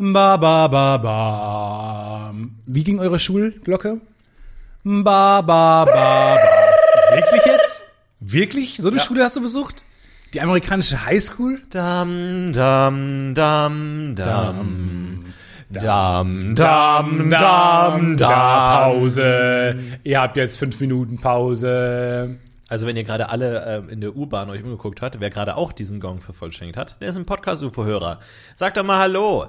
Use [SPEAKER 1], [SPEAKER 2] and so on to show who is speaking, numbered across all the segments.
[SPEAKER 1] Ba, ba, ba, ba. Wie ging eure Schulglocke? Ba, ba, ba, ba. Wirklich jetzt? Wirklich? So eine Schule hast du besucht? Die amerikanische Highschool?
[SPEAKER 2] Dam, dam, dam, dam. Dam, dam, dam,
[SPEAKER 1] Da, Pause. Ihr habt jetzt fünf Minuten Pause.
[SPEAKER 2] Also wenn ihr gerade alle äh, in der U-Bahn euch umgeguckt habt, wer gerade auch diesen Gong vervollständigt hat, der ist ein Podcast-UFO-Hörer. Sagt doch mal Hallo.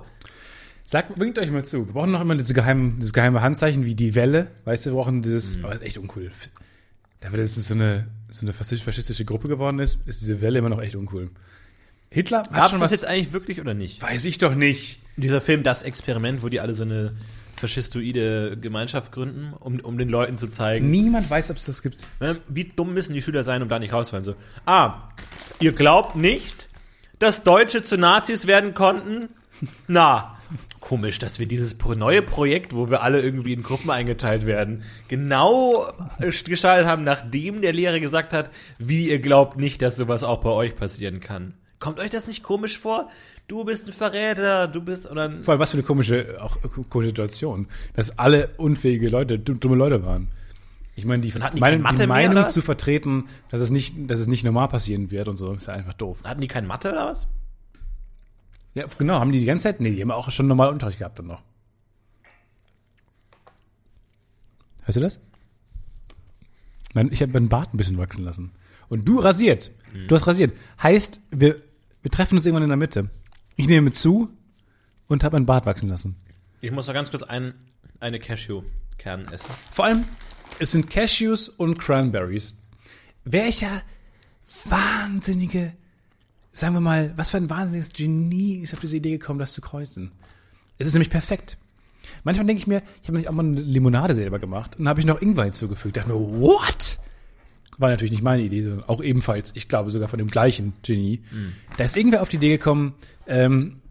[SPEAKER 1] Sagt, bringt euch mal zu. Wir brauchen noch immer diese geheime, dieses geheime Handzeichen wie die Welle. Weißt du, wir brauchen dieses, aber das ist echt uncool. Dafür, dass es so eine, so eine faschistische Gruppe geworden ist, ist diese Welle immer noch echt uncool. Hitler hat
[SPEAKER 2] Gab's
[SPEAKER 1] schon
[SPEAKER 2] das
[SPEAKER 1] was,
[SPEAKER 2] jetzt eigentlich wirklich oder nicht?
[SPEAKER 1] weiß ich doch nicht.
[SPEAKER 2] Dieser Film Das Experiment, wo die alle so eine faschistoide Gemeinschaft gründen, um, um den Leuten zu zeigen,
[SPEAKER 1] Niemand weiß, ob es das gibt.
[SPEAKER 2] ne, wie dumm müssen die Schüler sein, um da nicht rausfallen. So, ah, ihr glaubt nicht, dass Deutsche zu Nazis werden konnten? Na, komisch, dass wir dieses neue Projekt, wo wir alle irgendwie in Gruppen eingeteilt werden, genau gestaltet haben, nachdem der Lehrer gesagt hat, wie ihr glaubt nicht, dass sowas auch bei euch passieren kann. Kommt euch das nicht komisch vor? Du bist ein Verräter, du bist oder ein
[SPEAKER 1] Vor allem, was für eine komische, auch äh, komische Situation, dass alle unfähige Leute, du- dumme Leute waren. Ich meine, die,
[SPEAKER 2] hatten die
[SPEAKER 1] Meinung,
[SPEAKER 2] keine
[SPEAKER 1] die
[SPEAKER 2] mehr,
[SPEAKER 1] Meinung
[SPEAKER 2] was?
[SPEAKER 1] zu vertreten, dass es nicht, dass es nicht normal passieren wird und so, ist ja einfach doof.
[SPEAKER 2] hatten die kein Mathe oder was?
[SPEAKER 1] Ja, genau, haben die die ganze Zeit? Nee, die haben auch schon normal Unterricht gehabt dann noch. Hörst du das? Mein, ich habe meinen Bart ein bisschen wachsen lassen. Und du rasiert. Du hast rasiert. Heißt, wir, wir treffen uns irgendwann in der Mitte. Ich nehme zu und habe meinen Bart wachsen lassen.
[SPEAKER 2] Ich muss noch ganz kurz ein, eine Cashew-Kern essen.
[SPEAKER 1] Vor allem, es sind Cashews und Cranberries. Ja wahnsinnige, sagen wir mal, was für ein wahnsinniges Genie ist auf diese Idee gekommen, das zu kreuzen. Es ist nämlich perfekt. Manchmal denke ich mir, ich habe nämlich auch mal eine Limonade selber gemacht und habe ich noch Ingwer hinzugefügt. Dachte mir, what? War natürlich nicht meine Idee, sondern auch ebenfalls, ich glaube sogar von dem gleichen Genie. Da ist irgendwer auf die Idee gekommen, ähm,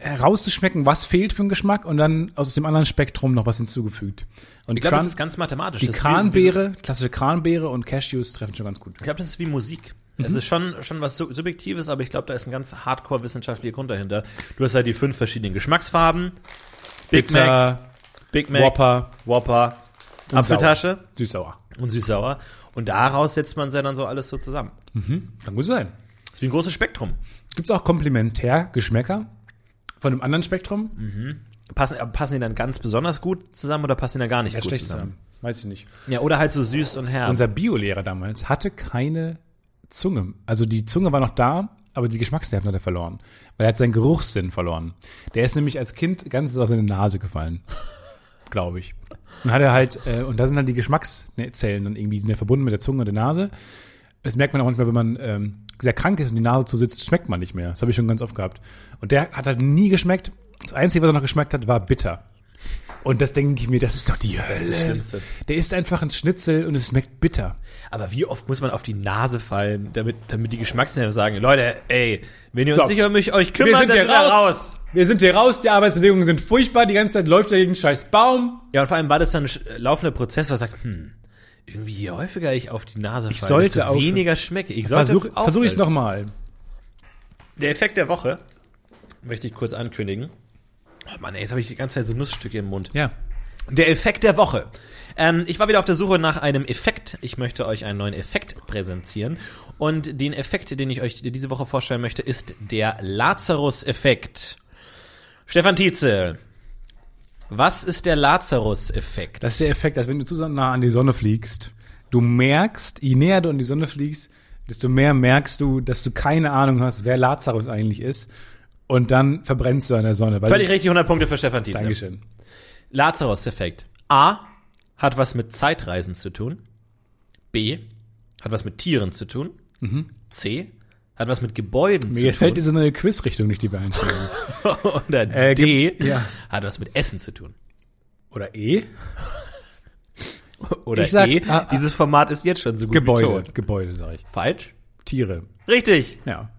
[SPEAKER 1] herauszuschmecken, was fehlt für einen Geschmack und dann aus dem anderen Spektrum noch was hinzugefügt. Und
[SPEAKER 2] Ich glaube, das ist ganz mathematisch.
[SPEAKER 1] die Kranbeere, klassische Kranbeere und Cashews treffen schon ganz gut.
[SPEAKER 2] Ich glaube, das ist wie Musik.
[SPEAKER 1] Mhm.
[SPEAKER 2] Es ist schon, schon was Sub- Subjektives, aber ich glaube, da ist ein ganz hardcore wissenschaftlicher Grund dahinter. Du hast halt die fünf verschiedenen Geschmacksfarben. Big Mac,
[SPEAKER 1] Bitter,
[SPEAKER 2] Big Mac,
[SPEAKER 1] Whopper,
[SPEAKER 2] Whopper, Apfeltasche
[SPEAKER 1] süß-sauer.
[SPEAKER 2] und süß-sauer. Und daraus setzt man ja dann so alles so zusammen.
[SPEAKER 1] Kann gut sein.
[SPEAKER 2] Das ist wie ein großes Spektrum.
[SPEAKER 1] Gibt's auch Komplementärgeschmäcker von einem anderen Spektrum?
[SPEAKER 2] Passen, aber passen die dann ganz besonders gut zusammen oder passen die dann gar nicht
[SPEAKER 1] Ja,
[SPEAKER 2] gut zusammen?
[SPEAKER 1] zusammen. Weiß ich nicht.
[SPEAKER 2] Ja, oder halt so süß und herb.
[SPEAKER 1] Unser Biolehrer damals hatte keine Zunge. Also die Zunge war noch da, aber die Geschmacksnerven hat er verloren. Weil er hat seinen Geruchssinn verloren. Der ist nämlich als Kind ganz auf seine Nase gefallen. Glaube ich. Und hat er halt, äh, und da sind dann die Geschmackszellen dann irgendwie sind ja verbunden mit der Zunge und der Nase. Das merkt man auch manchmal, wenn man ähm, sehr krank ist und die Nase zusitzt, schmeckt man nicht mehr. Das habe ich schon ganz oft gehabt. Und der hat halt nie geschmeckt. Das Einzige, was er noch geschmeckt hat, war bitter. Und das denke ich mir, das ist doch die Hölle.
[SPEAKER 2] das Schlimmste.
[SPEAKER 1] Der isst einfach ein Schnitzel und es schmeckt bitter.
[SPEAKER 2] Aber wie oft muss man auf die Nase fallen, damit, damit die Geschmacksnerven sagen, Leute, ey, wenn ihr uns
[SPEAKER 1] So.
[SPEAKER 2] nicht um mich, euch kümmert, dann sind wir raus.
[SPEAKER 1] Wir sind hier raus, die Arbeitsbedingungen sind furchtbar, die ganze Zeit läuft dagegen scheiß Baum.
[SPEAKER 2] Ja, und vor allem war das dann ein sch- laufender Prozess, was sagt, hm, irgendwie je häufiger ich auf die Nase falle,
[SPEAKER 1] sollte
[SPEAKER 2] desto weniger schmecke. Ich sollte
[SPEAKER 1] Versuch, versuch ich's
[SPEAKER 2] aufhören.
[SPEAKER 1] nochmal.
[SPEAKER 2] Der Effekt der Woche möchte ich kurz ankündigen. Oh Mann, ey, jetzt habe ich die ganze Zeit so Nussstücke im Mund.
[SPEAKER 1] Ja.
[SPEAKER 2] Der Effekt der Woche. Ähm, ich war wieder auf der Suche nach einem Effekt. Ich möchte euch einen neuen Effekt präsentieren. Und den Effekt, den ich euch diese Woche vorstellen möchte, ist der Lazarus-Effekt. Stefan Tietze, was ist der Lazarus-Effekt?
[SPEAKER 1] Das ist der Effekt, dass wenn du zu nah an die Sonne fliegst, du merkst, je näher du an die Sonne fliegst, desto mehr merkst du, dass du keine Ahnung hast, wer Lazarus eigentlich ist. Und dann verbrennst du an der Sonne.
[SPEAKER 2] Völlig richtig, 100 Punkte für Stefan Tietze.
[SPEAKER 1] Dankeschön.
[SPEAKER 2] Lazarus-Effekt. A. Hat was mit Zeitreisen zu tun. B. Hat was mit Tieren zu tun. C. Hat was mit Gebäuden
[SPEAKER 1] Mir
[SPEAKER 2] zu
[SPEAKER 1] gefällt
[SPEAKER 2] tun.
[SPEAKER 1] diese neue Quizrichtung nicht, die wir einschlagen.
[SPEAKER 2] Oder
[SPEAKER 1] Äh,
[SPEAKER 2] D.
[SPEAKER 1] ja.
[SPEAKER 2] Hat was mit Essen zu tun.
[SPEAKER 1] Oder E?
[SPEAKER 2] Oder
[SPEAKER 1] Ich sag,
[SPEAKER 2] E.
[SPEAKER 1] ah, ah,
[SPEAKER 2] Dieses Format ist jetzt schon so gut wie
[SPEAKER 1] Gebäude. Gebäude, sag ich.
[SPEAKER 2] Falsch?
[SPEAKER 1] Tiere.
[SPEAKER 2] Richtig.
[SPEAKER 1] Ja.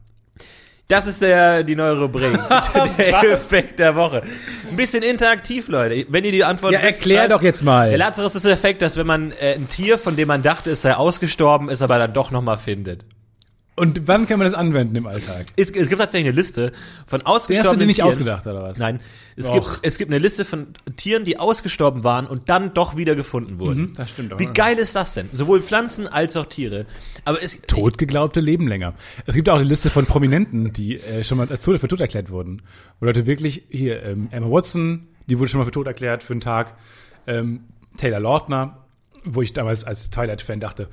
[SPEAKER 2] Das ist der, die neue Rubrik. der Effekt der Woche. Ein bisschen interaktiv, Leute. Wenn ihr die Antwort
[SPEAKER 1] Ja,
[SPEAKER 2] wisst,
[SPEAKER 1] erklär
[SPEAKER 2] schreibt-
[SPEAKER 1] doch jetzt mal.
[SPEAKER 2] Der Lazarus ist der Effekt, dass wenn man äh, ein Tier, von dem man dachte, es sei ausgestorben, es aber dann doch nochmal findet.
[SPEAKER 1] Und wann kann man das anwenden im Alltag?
[SPEAKER 2] Es, es gibt tatsächlich eine Liste von
[SPEAKER 1] Den hast du
[SPEAKER 2] ausgestorbenen
[SPEAKER 1] dir nicht
[SPEAKER 2] Tieren.
[SPEAKER 1] ausgedacht, oder was?
[SPEAKER 2] Nein, es
[SPEAKER 1] Och.
[SPEAKER 2] gibt, es gibt eine Liste von Tieren, die ausgestorben waren und dann doch wieder gefunden wurden.
[SPEAKER 1] Mhm, das stimmt auch.
[SPEAKER 2] Wie geil ist das denn? Sowohl Pflanzen als auch Tiere. Aber es,
[SPEAKER 1] Totgeglaubte leben länger. Es gibt auch eine Liste von Prominenten, die äh, schon mal als tot, für tot erklärt wurden. Wo Leute wirklich, hier, ähm, Emma Watson, die wurde schon mal für tot erklärt für einen Tag. Ähm, Taylor Lautner, wo ich damals als Twilight-Fan dachte,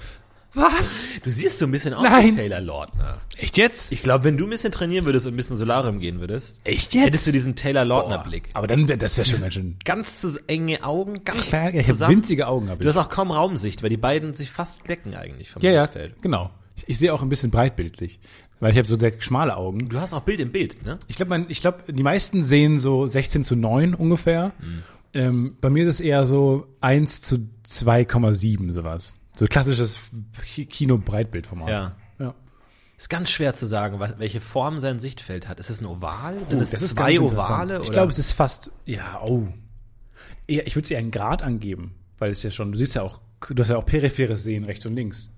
[SPEAKER 1] was?
[SPEAKER 2] du siehst so ein bisschen aus
[SPEAKER 1] Nein.
[SPEAKER 2] wie Taylor Lautner.
[SPEAKER 1] Echt jetzt?
[SPEAKER 2] Ich glaube, wenn du ein bisschen trainieren würdest und ein bisschen Solarium gehen würdest,
[SPEAKER 1] Echt
[SPEAKER 2] hättest du diesen Taylor Lautner Blick.
[SPEAKER 1] Aber dann wär, das wäre schon ganz schön.
[SPEAKER 2] Ganz zu enge Augen, ganz
[SPEAKER 1] Ja, ich habe
[SPEAKER 2] zusammen.
[SPEAKER 1] winzige Augen. Hab
[SPEAKER 2] Du
[SPEAKER 1] ich.
[SPEAKER 2] hast auch kaum Raumsicht, weil die beiden sich fast decken eigentlich vom
[SPEAKER 1] Ja, ja,
[SPEAKER 2] Sichtfeld.
[SPEAKER 1] genau. Ich, ich sehe auch ein bisschen breitbildlich, weil ich habe so sehr schmale Augen.
[SPEAKER 2] Du hast auch Bild im Bild, ne?
[SPEAKER 1] Ich glaube, ich glaube, die meisten sehen so 16 zu 9 ungefähr. Ähm, bei mir ist es eher so 1 zu 2,7 sowas. So klassisches Kino-Breitbildformat.
[SPEAKER 2] Ja.
[SPEAKER 1] ja.
[SPEAKER 2] Ist ganz schwer zu sagen, was, welche Form sein Sichtfeld hat. Ist es ein Oval? Sind
[SPEAKER 1] Oh,
[SPEAKER 2] es zwei. Ovale?
[SPEAKER 1] Ich
[SPEAKER 2] oder?
[SPEAKER 1] glaube, es ist fast, ja, oh. Eher, ich würde es eher einen Grad angeben, weil es ja schon, du siehst ja auch, du hast ja auch peripheres Sehen rechts und links.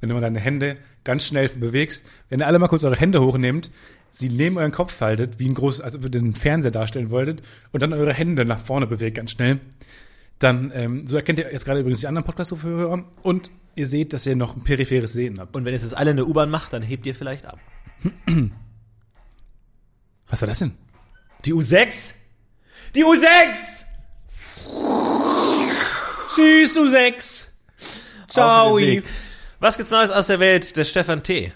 [SPEAKER 1] Wenn du mal deine Hände ganz schnell bewegst, wenn ihr alle mal kurz eure Hände hochnehmt, sie neben euren Kopf haltet, wie ein groß, als ob ihr den Fernseher darstellen wolltet, und dann eure Hände nach vorne bewegt, ganz schnell, dann, ähm, so erkennt ihr jetzt gerade übrigens die anderen Podcast-Hörer, und ihr seht, dass ihr noch ein peripheres Sehen habt.
[SPEAKER 2] Und wenn es das alle in der U-Bahn macht, dann hebt ihr vielleicht ab.
[SPEAKER 1] Was war das denn?
[SPEAKER 2] Die U6? Die U6!
[SPEAKER 1] Tschüss, du sechs!
[SPEAKER 2] Auf den Weg. Was gibt's Neues aus der Welt? Der Stefan T.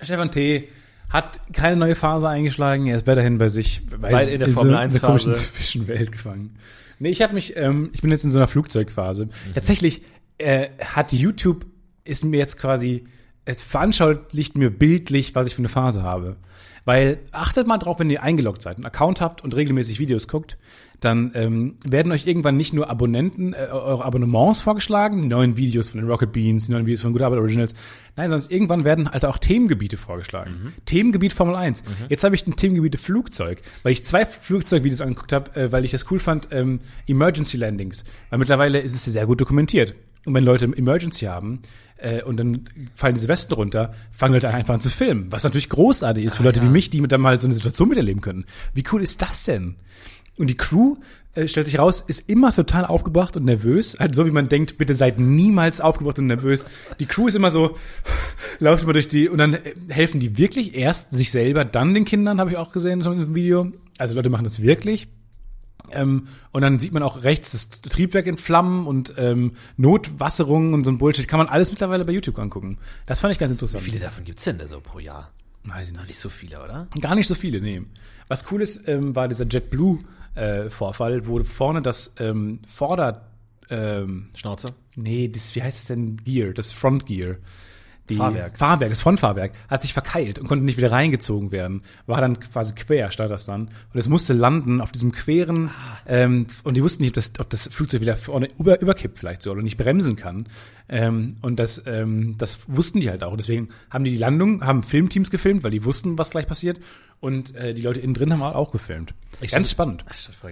[SPEAKER 1] Stefan T. hat keine neue Phase eingeschlagen. Er ist weiterhin bei sich
[SPEAKER 2] Weit in der Formel
[SPEAKER 1] so einer
[SPEAKER 2] 1
[SPEAKER 1] komischen
[SPEAKER 2] Phase.
[SPEAKER 1] Zwischenwelt gefangen. Nee, ich habe mich, ähm, ich bin jetzt in so einer Flugzeugphase. Tatsächlich äh, hat YouTube ist mir jetzt quasi, es veranschaulicht mir bildlich, was ich für eine Phase habe. Weil achtet mal drauf, wenn ihr eingeloggt seid, einen Account habt und regelmäßig Videos guckt, dann ähm, werden euch irgendwann nicht nur Abonnenten, äh, eure Abonnements vorgeschlagen, die neuen Videos von den Rocket Beans, die neuen Videos von Good Arbeit Originals. Nein, sonst irgendwann werden halt auch Themengebiete vorgeschlagen. Themengebiet Formel 1. Jetzt habe ich ein Themengebiet Flugzeug, weil ich zwei Flugzeugvideos angeguckt habe, äh, weil ich das cool fand, ähm, Emergency Landings. Weil mittlerweile ist es sehr gut dokumentiert. Und wenn Leute Emergency haben äh, und dann fallen diese Westen runter, fangen Leute einfach an zu filmen. Was natürlich großartig ist für Leute wie mich, die mit dann mal so eine Situation miterleben können. Wie cool ist das denn? Und die Crew, äh, stellt sich raus, ist immer total aufgebracht und nervös. Halt so, wie man denkt, bitte seid niemals aufgebracht und nervös. Die Crew ist immer so, läuft immer durch die, und dann äh, helfen die wirklich erst sich selber, dann den Kindern, habe ich auch gesehen in einem Video. Also Leute machen das wirklich. Ähm, und dann sieht man auch rechts das Triebwerk in Flammen und ähm, Notwasserungen und so ein Bullshit. Kann man alles mittlerweile bei YouTube angucken. Das fand ich ganz interessant.
[SPEAKER 2] Wie viele davon gibt's denn da so pro Jahr?
[SPEAKER 1] Weiß ich
[SPEAKER 2] Noch nicht so viele, oder?
[SPEAKER 1] Gar nicht so viele, nee. Was cool ist, ähm, war dieser JetBlue-Vorfall, wo vorne das ähm, Vorder... Ähm,
[SPEAKER 2] Schnauze?
[SPEAKER 1] nee, das, wie heißt es denn? Gear, das Front Gear. Die
[SPEAKER 2] Fahrwerk.
[SPEAKER 1] Fahrwerk, das Frontfahrwerk hat sich verkeilt und konnte nicht wieder reingezogen werden. War dann quasi quer, stand das dann. Und es musste landen auf diesem queren, ähm, und die wussten nicht, ob das, ob das Flugzeug wieder vorne über, überkippt vielleicht so oder nicht bremsen kann. Ähm, und das, ähm, das wussten die halt auch. Deswegen haben die die Landung, haben Filmteams gefilmt, weil die wussten, was gleich passiert. Und äh, die Leute innen drin haben auch gefilmt. Ganz spannend.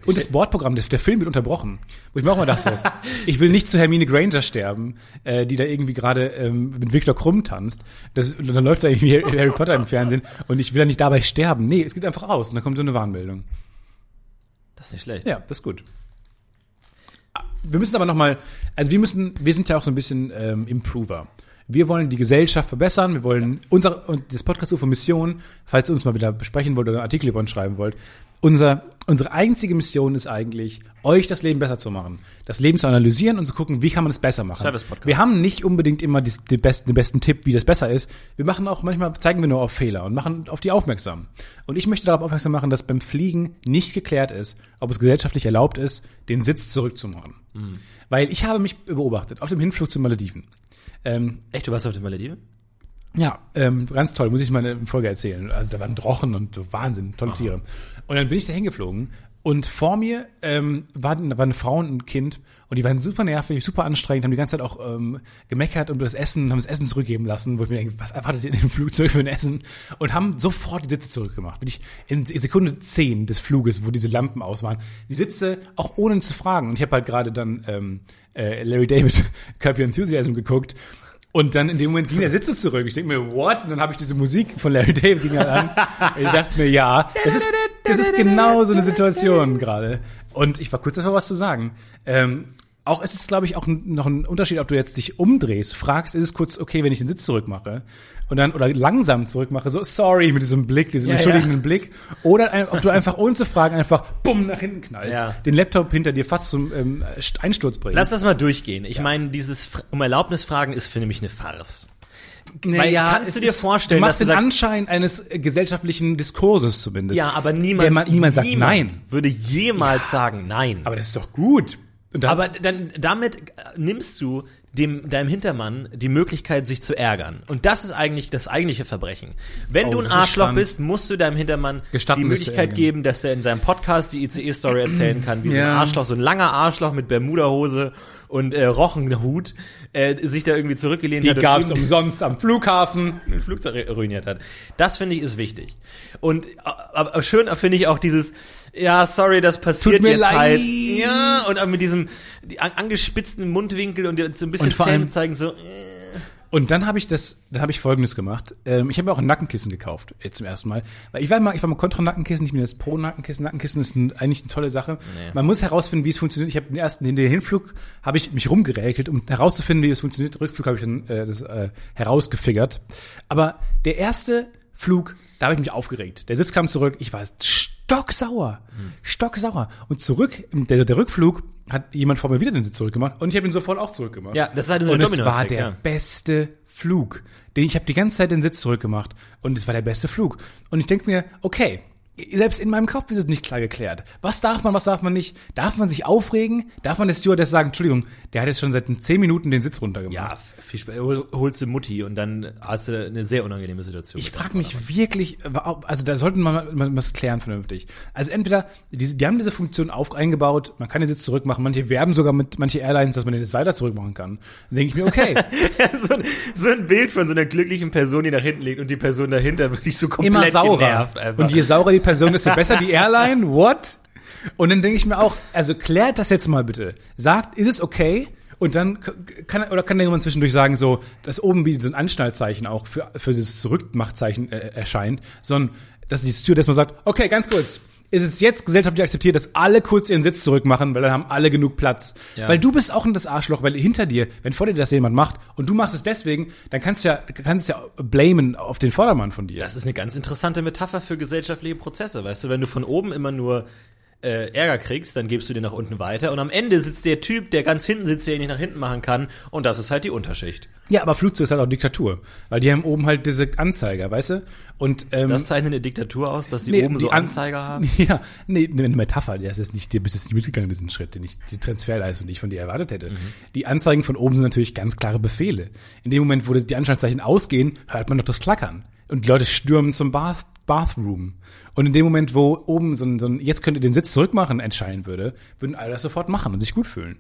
[SPEAKER 1] Und das Bordprogramm, der, der Film wird unterbrochen. Wo ich mir auch mal dachte, ich will nicht zu Hermine Granger sterben, äh, die da irgendwie gerade ähm, mit Victor Krumm tanzt. Das, und dann läuft da irgendwie Harry Potter im Fernsehen und ich will ja nicht dabei sterben. Nee, es geht einfach aus und dann kommt so eine Warnmeldung.
[SPEAKER 2] Das ist nicht schlecht.
[SPEAKER 1] Ja, das ist gut. Wir müssen aber noch mal, also wir müssen, wir sind ja auch so ein bisschen ähm, Improver. Wir wollen die Gesellschaft verbessern. Wir wollen unser und das Podcast UFO Mission, falls ihr uns mal wieder besprechen wollt oder einen Artikel über uns schreiben wollt. Unser, unsere einzige Mission ist eigentlich, euch das Leben besser zu machen. Das Leben zu analysieren und zu gucken, wie kann man es besser machen.
[SPEAKER 2] Service-Podcast.
[SPEAKER 1] Wir haben nicht unbedingt immer die, die besten, den besten Tipp, wie das besser ist. Wir machen auch manchmal, zeigen wir nur auf Fehler und machen auf die aufmerksam. Und ich möchte darauf aufmerksam machen, dass beim Fliegen nicht geklärt ist, ob es gesellschaftlich erlaubt ist, den Sitz zurückzumachen. Weil ich habe mich beobachtet auf dem Hinflug zu Malediven. Ähm,
[SPEAKER 2] Echt, du warst auf den Malediven?
[SPEAKER 1] ja, ähm, ganz toll, muss ich mal eine Folge erzählen. Also da waren Drochen und so Wahnsinn, tolle Tiere. Und dann bin ich da hingeflogen und vor mir ähm, war, war eine Frau und ein Kind und die waren super nervig, super anstrengend, haben die ganze Zeit auch ähm, gemeckert und das Essen, haben das Essen zurückgeben lassen, wo ich mir denke, was erwartet ihr in dem Flugzeug für ein Essen? Und haben sofort die Sitze zurückgemacht. Bin ich in Sekunde zehn des Fluges, wo diese Lampen aus waren, die Sitze auch ohne zu fragen. Und ich habe halt gerade dann ähm, äh, Larry David, Curb Your Enthusiasm geguckt Und dann in dem Moment ging der Sitze zurück. Ich denke mir, what? Und dann habe ich diese Musik von Larry David ging halt an. Ich dachte mir, ja, das ist, das ist genau so eine Situation gerade. Und ich war kurz davor, was zu sagen. Ähm, auch es ist, glaube ich, auch noch ein Unterschied, ob du jetzt dich umdrehst, fragst, ist es kurz okay, wenn ich den Sitz zurückmache und dann oder langsam zurückmache, so sorry mit diesem Blick, diesem
[SPEAKER 2] Ja,
[SPEAKER 1] entschuldigenden Blick, oder ein, ob du einfach ohne zu fragen einfach bumm nach hinten knallst,
[SPEAKER 2] Ja.
[SPEAKER 1] den Laptop hinter dir fast zum ähm, Einsturz bringst.
[SPEAKER 2] Lass das mal durchgehen. Ich meine, dieses um Erlaubnis fragen ist für mich eine Farce.
[SPEAKER 1] Naja,
[SPEAKER 2] kannst du dir vorstellen,
[SPEAKER 1] du machst
[SPEAKER 2] dass du
[SPEAKER 1] den
[SPEAKER 2] sagst-
[SPEAKER 1] Anschein eines äh, gesellschaftlichen Diskurses zumindest.
[SPEAKER 2] Ja, aber niemand,
[SPEAKER 1] Der ma- niemand sagt
[SPEAKER 2] niemand
[SPEAKER 1] nein.
[SPEAKER 2] würde jemals sagen nein.
[SPEAKER 1] Aber das ist doch gut. Dann,
[SPEAKER 2] Aber dann damit äh, nimmst du dem deinem Hintermann die Möglichkeit, sich zu ärgern. Und das ist eigentlich das eigentliche Verbrechen. Wenn
[SPEAKER 1] Oh,
[SPEAKER 2] du ein Arschloch bist, musst du deinem Hintermann
[SPEAKER 1] Gestatten,
[SPEAKER 2] die Möglichkeit geben, dass er in seinem Podcast die ICE-Story erzählen kann, wie so ein
[SPEAKER 1] Ja.
[SPEAKER 2] Arschloch, so ein langer Arschloch mit Bermuderhose und äh, Rochenhut äh, sich da irgendwie zurückgelehnt
[SPEAKER 1] die
[SPEAKER 2] hat. und
[SPEAKER 1] gab's umsonst am Flughafen.
[SPEAKER 2] ein Flugzeug ruiniert hat. Das finde ich ist wichtig. Und äh, schön finde ich auch dieses, ja, sorry, das passiert
[SPEAKER 1] Tut mir
[SPEAKER 2] jetzt
[SPEAKER 1] leid.
[SPEAKER 2] halt. Ja, und auch mit diesem die an, angespitzten Mundwinkel und so ein bisschen Zähne
[SPEAKER 1] allem-
[SPEAKER 2] zeigen, so, äh,
[SPEAKER 1] Und dann habe ich das, dann habe ich Folgendes gemacht. Ähm, ich habe mir auch ein Nackenkissen gekauft, jetzt zum ersten Mal. Weil ich war mal, ich war mal kontra Nackenkissen, ich bin jetzt pro Nackenkissen. Nackenkissen ist ein, eigentlich eine tolle Sache.
[SPEAKER 2] Nee.
[SPEAKER 1] Man muss herausfinden, wie es funktioniert. Ich habe den ersten, den Hinflug, habe ich mich rumgeräkelt, um herauszufinden, wie es funktioniert. Den Rückflug habe ich dann äh, das, äh, herausgefigert. Aber der erste Flug, da habe ich mich aufgeregt. Der Sitz kam zurück, ich war stocksauer, stocksauer. Und zurück, der, der Rückflug hat jemand vor mir wieder den Sitz zurückgemacht und ich habe ihn sofort auch zurückgemacht.
[SPEAKER 2] Ja, das ist halt so
[SPEAKER 1] und es war der
[SPEAKER 2] ja.
[SPEAKER 1] beste Flug. Den ich habe die ganze Zeit den Sitz zurückgemacht und es war der beste Flug. Und ich denke mir, okay, selbst in meinem Kopf ist es nicht klar geklärt. Was darf man, was darf man nicht? Darf man sich aufregen? Darf man der Stewardess sagen, Entschuldigung, der hat jetzt schon seit zehn Minuten den Sitz runtergemacht?
[SPEAKER 2] ja, viel später hol- holst du Mutti und dann hast du eine sehr unangenehme Situation.
[SPEAKER 1] Ich frage mich wirklich, also da sollten wir mal, mal was klären vernünftig. Also entweder, die, die haben diese Funktion auf eingebaut, man kann den Sitz zurückmachen, manche werben sogar mit manche Airlines, dass man den jetzt weiter zurückmachen kann. Dann denke ich mir, okay,
[SPEAKER 2] so, ein, so ein Bild von so einer glücklichen Person, die nach hinten liegt und die Person dahinter wirklich so komplett
[SPEAKER 1] immer saurer.
[SPEAKER 2] genervt.
[SPEAKER 1] Und je saurer die Person, desto besser die Airline. What? Und dann denke ich mir auch, also klärt das jetzt mal bitte. Sagt, ist es okay? Und dann kann oder kann jemand zwischendurch sagen, so, dass oben wie so ein Anschnallzeichen auch für, für dieses Zurückmachzeichen äh, erscheint, sondern dass die Stewardess mal sagt, okay, ganz kurz, ist es jetzt gesellschaftlich akzeptiert, dass alle kurz ihren Sitz zurückmachen, weil dann haben alle genug Platz.
[SPEAKER 2] Ja.
[SPEAKER 1] Weil du bist auch das Arschloch, weil hinter dir, wenn vor dir das jemand macht und du machst es deswegen, dann kannst du ja, kannst du ja blamen auf den Vordermann von dir.
[SPEAKER 2] Das ist eine ganz interessante Metapher für gesellschaftliche Prozesse. Weißt du, wenn du von oben immer nur äh, Ärger kriegst, dann gibst du den nach unten weiter und am Ende sitzt der Typ, der ganz hinten sitzt, der ihn nicht nach hinten machen kann und das ist halt die Unterschicht.
[SPEAKER 1] Ja, aber Flugzeug ist halt auch Diktatur. Weil die haben oben halt diese Anzeiger, weißt du? Und, ähm,
[SPEAKER 2] Das zeichnet eine Diktatur aus, dass die
[SPEAKER 1] nee,
[SPEAKER 2] oben so
[SPEAKER 1] die An-
[SPEAKER 2] Anzeiger haben.
[SPEAKER 1] Ja, nee, eine Metapher, das ist nicht, du bist jetzt nicht mitgegangen, diesen Schritt, den ich, die Transferleistung, die ich von dir erwartet hätte.
[SPEAKER 2] Mhm.
[SPEAKER 1] Die Anzeigen von oben sind natürlich ganz klare Befehle. In dem Moment, wo die Anscheinzeichen ausgehen, hört man doch das Klackern. Und die Leute stürmen zum Bath, Bathroom. Und in dem Moment, wo oben so ein, so ein, jetzt könnt ihr den Sitz zurückmachen, entscheiden würde, würden alle das sofort machen und sich gut fühlen.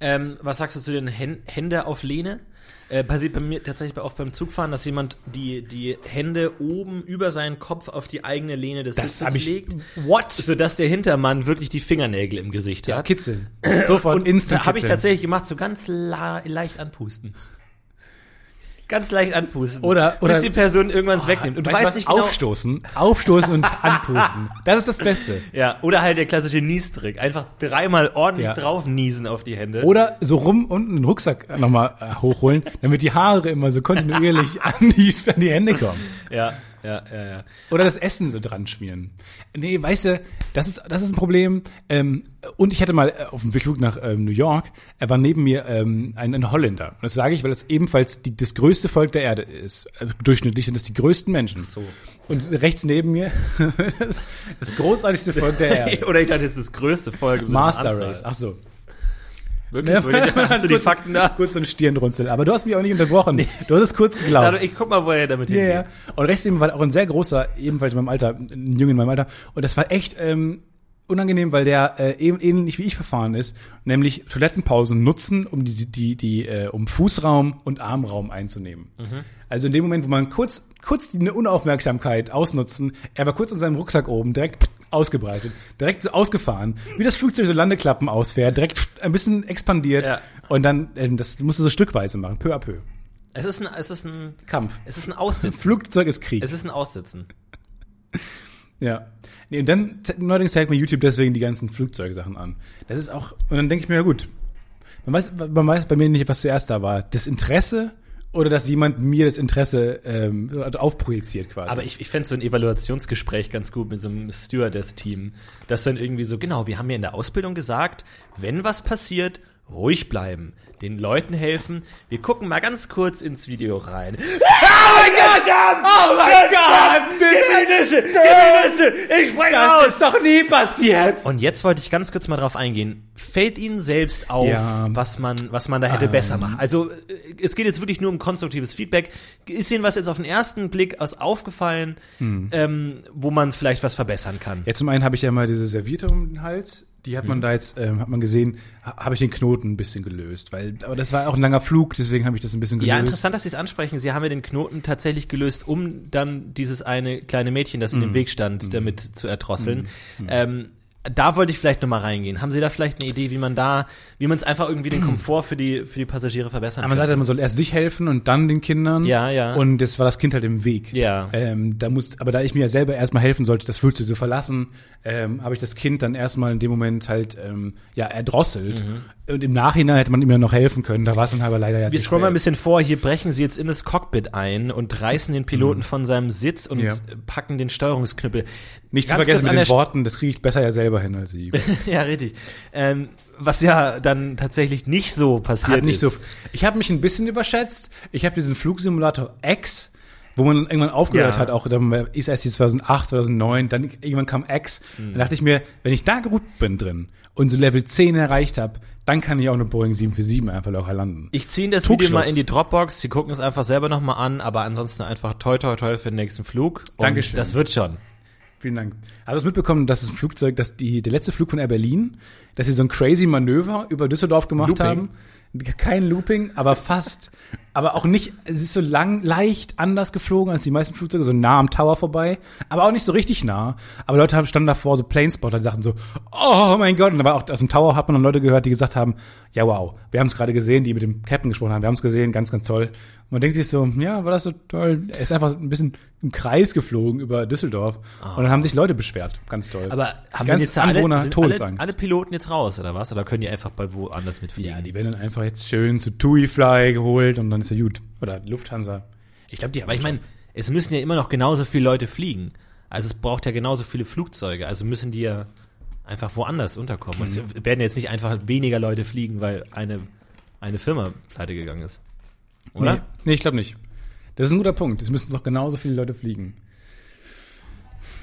[SPEAKER 2] Ähm, was sagst du zu den Hän Hände auf Lehne? Äh, passiert bei mir tatsächlich oft beim Zugfahren, dass jemand die, die Hände oben über seinen Kopf auf die eigene Lehne des
[SPEAKER 1] Das
[SPEAKER 2] Sitzes
[SPEAKER 1] ich-
[SPEAKER 2] legt.
[SPEAKER 1] What?
[SPEAKER 2] Sodass der Hintermann wirklich die Fingernägel im Gesicht
[SPEAKER 1] Ja,
[SPEAKER 2] hat.
[SPEAKER 1] kitzeln. Sofort
[SPEAKER 2] Und
[SPEAKER 1] instant
[SPEAKER 2] habe ich tatsächlich gemacht, so ganz leicht anpusten. Ganz leicht anpusten.
[SPEAKER 1] Oder- oder-
[SPEAKER 2] bis die Person irgendwann wegnimmt. Und du weißt,
[SPEAKER 1] was?
[SPEAKER 2] nicht genau.
[SPEAKER 1] Aufstoßen, aufstoßen und anpusten. Das ist das Beste.
[SPEAKER 2] Ja, oder halt der klassische Niestrick. Einfach dreimal ordentlich
[SPEAKER 1] Ja.
[SPEAKER 2] drauf niesen auf die Hände.
[SPEAKER 1] Oder so rum unten den Rucksack nochmal äh, hochholen, damit die Haare immer so kontinuierlich an die, an die Hände kommen.
[SPEAKER 2] ja, ja, ja, ja.
[SPEAKER 1] Oder das Essen so dran schmieren. Nee, weißt du, das ist, das ist ein Problem. Ähm, und ich hatte mal äh, auf dem Flug nach ähm, New York, er war neben mir ähm, ein, ein Holländer. Und das sage ich, weil es ebenfalls die, das größte Volk der Erde ist. Äh, durchschnittlich sind es die größten Menschen.
[SPEAKER 2] so.
[SPEAKER 1] Und rechts neben mir das, das großartigste Volk der Erde.
[SPEAKER 2] Oder ich dachte, das ist das größte Volk. im
[SPEAKER 1] Master. Race. Ach so.
[SPEAKER 2] Wirklich? Hast du die
[SPEAKER 1] Kurz-
[SPEAKER 2] Fakten da?
[SPEAKER 1] Kurz so eine Stirnrunzel. Aber du hast mich auch nicht unterbrochen. Du hast es kurz geglaubt.
[SPEAKER 2] Dadurch- Ich guck mal, wo er damit
[SPEAKER 1] Ja,
[SPEAKER 2] hingeht.
[SPEAKER 1] ja. Und rechts neben war auch ein sehr großer, ebenfalls in meinem Alter, ein Junge in meinem Alter. Und das war echt ähm, unangenehm, weil der äh, eben ähnlich wie ich verfahren ist, nämlich Toilettenpausen nutzen, um die, die, die, äh, um Fußraum und Armraum einzunehmen. Also in dem Moment, wo man kurz, kurz die eine Unaufmerksamkeit ausnutzen, er war kurz in seinem Rucksack oben, direkt ausgebreitet, direkt so ausgefahren, wie das Flugzeug so Landeklappen ausfährt, direkt ein bisschen expandiert
[SPEAKER 2] Ja.
[SPEAKER 1] und dann, äh, das musst du so stückweise machen, peu à peu.
[SPEAKER 2] Es ist ein, es ist ein,
[SPEAKER 1] Kampf.
[SPEAKER 2] es ist ein Aussitzen.
[SPEAKER 1] Flugzeug ist Krieg.
[SPEAKER 2] Es ist ein Aussitzen.
[SPEAKER 1] Ja. Nee, und dann neuerdings zeigt mir YouTube deswegen die ganzen Flugzeugsachen an. Das ist auch, und dann denke ich mir, ja gut, man weiß, man weiß bei mir nicht, was zuerst da war. Das Interesse oder dass jemand mir das Interesse ähm, aufprojiziert quasi.
[SPEAKER 2] Aber ich, ich fände so ein Evaluationsgespräch ganz gut mit so einem Stewardess-Team. Das dann irgendwie so, genau, wir haben ja in der Ausbildung gesagt, wenn was passiert, ruhig bleiben, den Leuten helfen. Wir gucken mal ganz kurz ins Video rein. Oh mein Gott! Oh mein Gott! Gib mir Nüsse! Gib mir Nüsse! Ich spring aus!
[SPEAKER 1] doch nie passiert.
[SPEAKER 2] Und jetzt wollte ich ganz kurz mal drauf eingehen. Fällt Ihnen selbst auf,
[SPEAKER 1] Ja.
[SPEAKER 2] was man, was man da hätte besser machen? Also, äh, es geht jetzt wirklich nur um konstruktives Feedback. Ist Ihnen was jetzt auf den ersten Blick aus aufgefallen, ähm, wo man vielleicht was verbessern kann?
[SPEAKER 1] Ja, zum einen habe ich ja mal diese Serviette um den Hals. Die hat man da jetzt, ähm, hat man gesehen, ha- habe ich den Knoten ein bisschen gelöst, weil, aber das war auch ein langer Flug, deswegen habe ich das ein bisschen gelöst.
[SPEAKER 2] Ja, interessant, dass Sie es ansprechen. Sie haben ja den Knoten tatsächlich gelöst, um dann dieses eine kleine Mädchen, das in dem Weg stand, damit zu erdrosseln. Ähm, da wollte ich vielleicht nochmal reingehen. Haben Sie da vielleicht eine Idee, wie man da, wie man es einfach irgendwie den Komfort für die, für die Passagiere verbessern
[SPEAKER 1] Aber man
[SPEAKER 2] kann?
[SPEAKER 1] sagt, man soll erst sich helfen und dann den Kindern.
[SPEAKER 2] Ja, ja.
[SPEAKER 1] Und das war das Kind halt im Weg.
[SPEAKER 2] Ja.
[SPEAKER 1] Ähm, da muss, aber da ich mir ja selber erstmal helfen sollte, das Flugzeug zu verlassen, ähm, habe ich das Kind dann erstmal in dem Moment halt ähm, ja erdrosselt. Und im Nachhinein hätte man ihm ja noch helfen können. Da war es dann aber leider ja
[SPEAKER 2] Wir
[SPEAKER 1] zu
[SPEAKER 2] scrollen mal ein bisschen vor. Hier brechen sie jetzt in das Cockpit ein und reißen den Piloten von seinem Sitz und
[SPEAKER 1] Mhm. Ja.
[SPEAKER 2] packen den Steuerungsknüppel.
[SPEAKER 1] Nicht zu
[SPEAKER 2] Ganz
[SPEAKER 1] vergessen
[SPEAKER 2] kurz
[SPEAKER 1] mit den Worten, das kriege ich besser ja selber hin als sie.
[SPEAKER 2] ja, richtig. Ähm, was ja dann tatsächlich nicht so passiert
[SPEAKER 1] Hat nicht
[SPEAKER 2] ist.
[SPEAKER 1] so. Ich habe mich ein bisschen überschätzt. Ich habe diesen Flugsimulator X, wo man irgendwann aufgehört
[SPEAKER 2] Ja.
[SPEAKER 1] hat, auch ist erst die 2008, 2009, dann irgendwann kam X.
[SPEAKER 2] Mhm.
[SPEAKER 1] Dann dachte ich mir, wenn ich da gut bin drin und so Level 10 erreicht habe, dann kann ich auch eine Boeing 747 einfach locker landen.
[SPEAKER 2] Ich ziehe das. Video mal in die Dropbox. Sie gucken es einfach selber nochmal an, aber ansonsten einfach toi toi toi für den nächsten Flug. Und
[SPEAKER 1] Dankeschön.
[SPEAKER 2] Das wird schon.
[SPEAKER 1] Vielen Dank. Also es mitbekommen, dass das Flugzeug, dass die, der letzte Flug von Air Berlin, dass sie so ein crazy Manöver über Düsseldorf gemacht
[SPEAKER 2] Looping?
[SPEAKER 1] haben. Kein Looping, aber fast. aber auch nicht, es ist so lang, leicht anders geflogen als die meisten Flugzeuge, so nah am Tower vorbei, aber auch nicht so richtig nah. Aber Leute haben standen davor, so Planespotter, die dachten so, oh mein Gott. Und aber auch aus dem Tower hat man dann Leute gehört, die gesagt haben, ja wow, wir haben es gerade gesehen, die mit dem Captain gesprochen haben, wir haben es gesehen, ganz, ganz toll. Man denkt sich so, ja, war das so toll. Er ist einfach ein bisschen im Kreis geflogen über Düsseldorf. Und dann haben sich Leute beschwert. Ganz toll.
[SPEAKER 2] Aber haben
[SPEAKER 1] Ganz
[SPEAKER 2] jetzt alle,
[SPEAKER 1] Anwohner
[SPEAKER 2] sind alle,
[SPEAKER 1] Todesangst.
[SPEAKER 2] alle Piloten jetzt raus, oder was? Oder können die einfach bei woanders mitfliegen?
[SPEAKER 1] Ja, die werden dann einfach jetzt schön zu TUI Fly geholt und dann ist ja gut. Oder Lufthansa. Ich glaube, die
[SPEAKER 2] Aber ich meine, es müssen ja immer noch genauso viele Leute fliegen. Also es braucht ja genauso viele Flugzeuge. Also müssen die ja einfach woanders unterkommen.
[SPEAKER 1] Mhm.
[SPEAKER 2] Es werden jetzt nicht einfach weniger Leute fliegen, weil eine, eine Firma pleite gegangen ist. Oder?
[SPEAKER 1] Nee, nee ich glaube nicht. Das ist ein guter Punkt. Es müssten noch genauso viele Leute fliegen.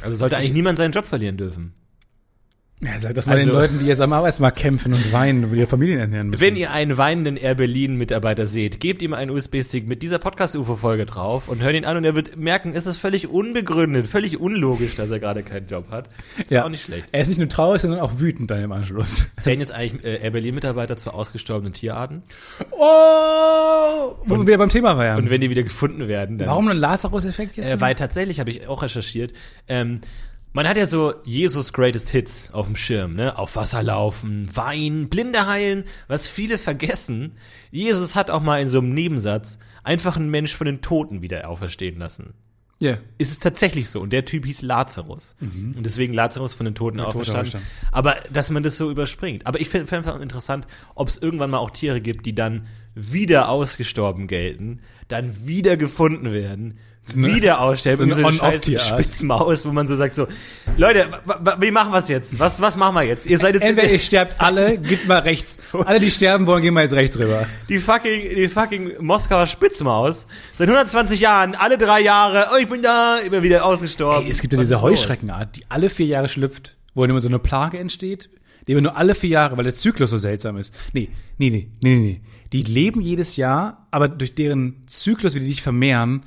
[SPEAKER 2] Also sollte eigentlich niemand seinen Job verlieren dürfen.
[SPEAKER 1] Ja, sag das mal
[SPEAKER 2] Also-
[SPEAKER 1] den Leuten, die jetzt am Arbeitsmarkt kämpfen und weinen und ihre Familien ernähren müssen.
[SPEAKER 2] Wenn ihr einen weinenden Air Berlin Mitarbeiter seht, gebt ihm einen USB-Stick mit dieser Podcast-UFO-Folge drauf und hört ihn an und er wird merken, es ist völlig unbegründet, völlig unlogisch, dass er gerade keinen Job hat. Ist
[SPEAKER 1] ja.
[SPEAKER 2] auch nicht schlecht.
[SPEAKER 1] Er ist nicht nur traurig, sondern auch wütend dann im Anschluss.
[SPEAKER 2] Zählen jetzt eigentlich äh, Air Berlin Mitarbeiter zu ausgestorbenen Tierarten?
[SPEAKER 1] Oh! Wo wir wieder beim Thema waren.
[SPEAKER 2] Und wenn die wieder gefunden werden, dann
[SPEAKER 1] Warum ein Lazarus-Effekt jetzt?
[SPEAKER 2] Äh, weil tatsächlich habe ich auch recherchiert. Ähm, man hat ja so Jesus Greatest Hits auf dem Schirm, ne? Auf Wasser laufen, Wein, Blinde heilen. Was viele vergessen, Jesus hat auch mal in so einem Nebensatz einfach einen Mensch von den Toten wieder auferstehen lassen.
[SPEAKER 1] Ja.
[SPEAKER 2] Ist es tatsächlich so. Und der Typ hieß Lazarus. Und deswegen Lazarus von den Toten
[SPEAKER 1] Tote
[SPEAKER 2] auferstanden.
[SPEAKER 1] auferstanden.
[SPEAKER 2] Aber dass man das so überspringt. Aber ich finde einfach interessant, ob es irgendwann mal auch Tiere gibt, die dann wieder ausgestorben gelten, dann wieder gefunden werden,
[SPEAKER 1] eine-
[SPEAKER 2] wieder aussterben.
[SPEAKER 1] so eine
[SPEAKER 2] scheiß
[SPEAKER 1] On-Off-Tierart.
[SPEAKER 2] Spitzmaus, wo man so sagt so, Leute, wie machen wir jetzt? Was, was machen wir jetzt? Ihr seid jetzt
[SPEAKER 1] Entweder ihr sterbt alle, geht mal rechts. Alle, die sterben wollen, gehen mal jetzt rechts rüber.
[SPEAKER 2] die fucking, die fucking Moskauer Spitzmaus. Seit 120 Jahren, alle drei Jahre, oh, ich bin da, immer wieder ausgestorben.
[SPEAKER 1] Ey, es gibt ja
[SPEAKER 2] Was
[SPEAKER 1] diese? Heuschreckenart, die alle vier Jahre schlüpft, wo dann immer so eine Plage entsteht, die immer nur alle vier Jahre, weil der Zyklus so seltsam ist. Nee, nee, nee, nee, nee, nee. Die leben jedes Jahr, aber durch deren Zyklus, wie die sich vermehren,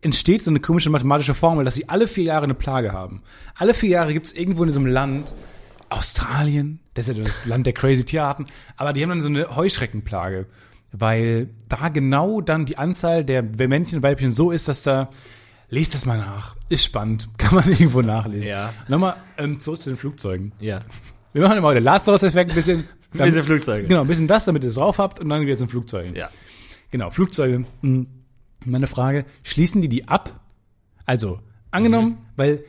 [SPEAKER 1] entsteht so eine komische mathematische Formel, dass sie alle vier Jahre eine Plage haben. Alle vier Jahre gibt es irgendwo in so einem Land, Australien, das ist ja das Land der crazy Tierarten, aber die haben dann so eine Heuschreckenplage, weil da genau dann die Anzahl der Männchen und Weibchen so ist, dass da Lest das mal nach. Ist spannend. Kann man irgendwo nachlesen.
[SPEAKER 2] Ja.
[SPEAKER 1] Nochmal ähm, zurück zu den Flugzeugen.
[SPEAKER 2] Ja.
[SPEAKER 1] Wir machen immer heute Lazarus-Effekt ein bisschen.
[SPEAKER 2] Ein bisschen Flugzeuge.
[SPEAKER 1] Genau, ein bisschen das, damit ihr es drauf habt und dann geht's in Flugzeugen.
[SPEAKER 2] Ja.
[SPEAKER 1] Genau, Flugzeuge. Hm. Meine Frage, schließen die die ab? Also, angenommen,
[SPEAKER 2] Mhm.
[SPEAKER 1] weil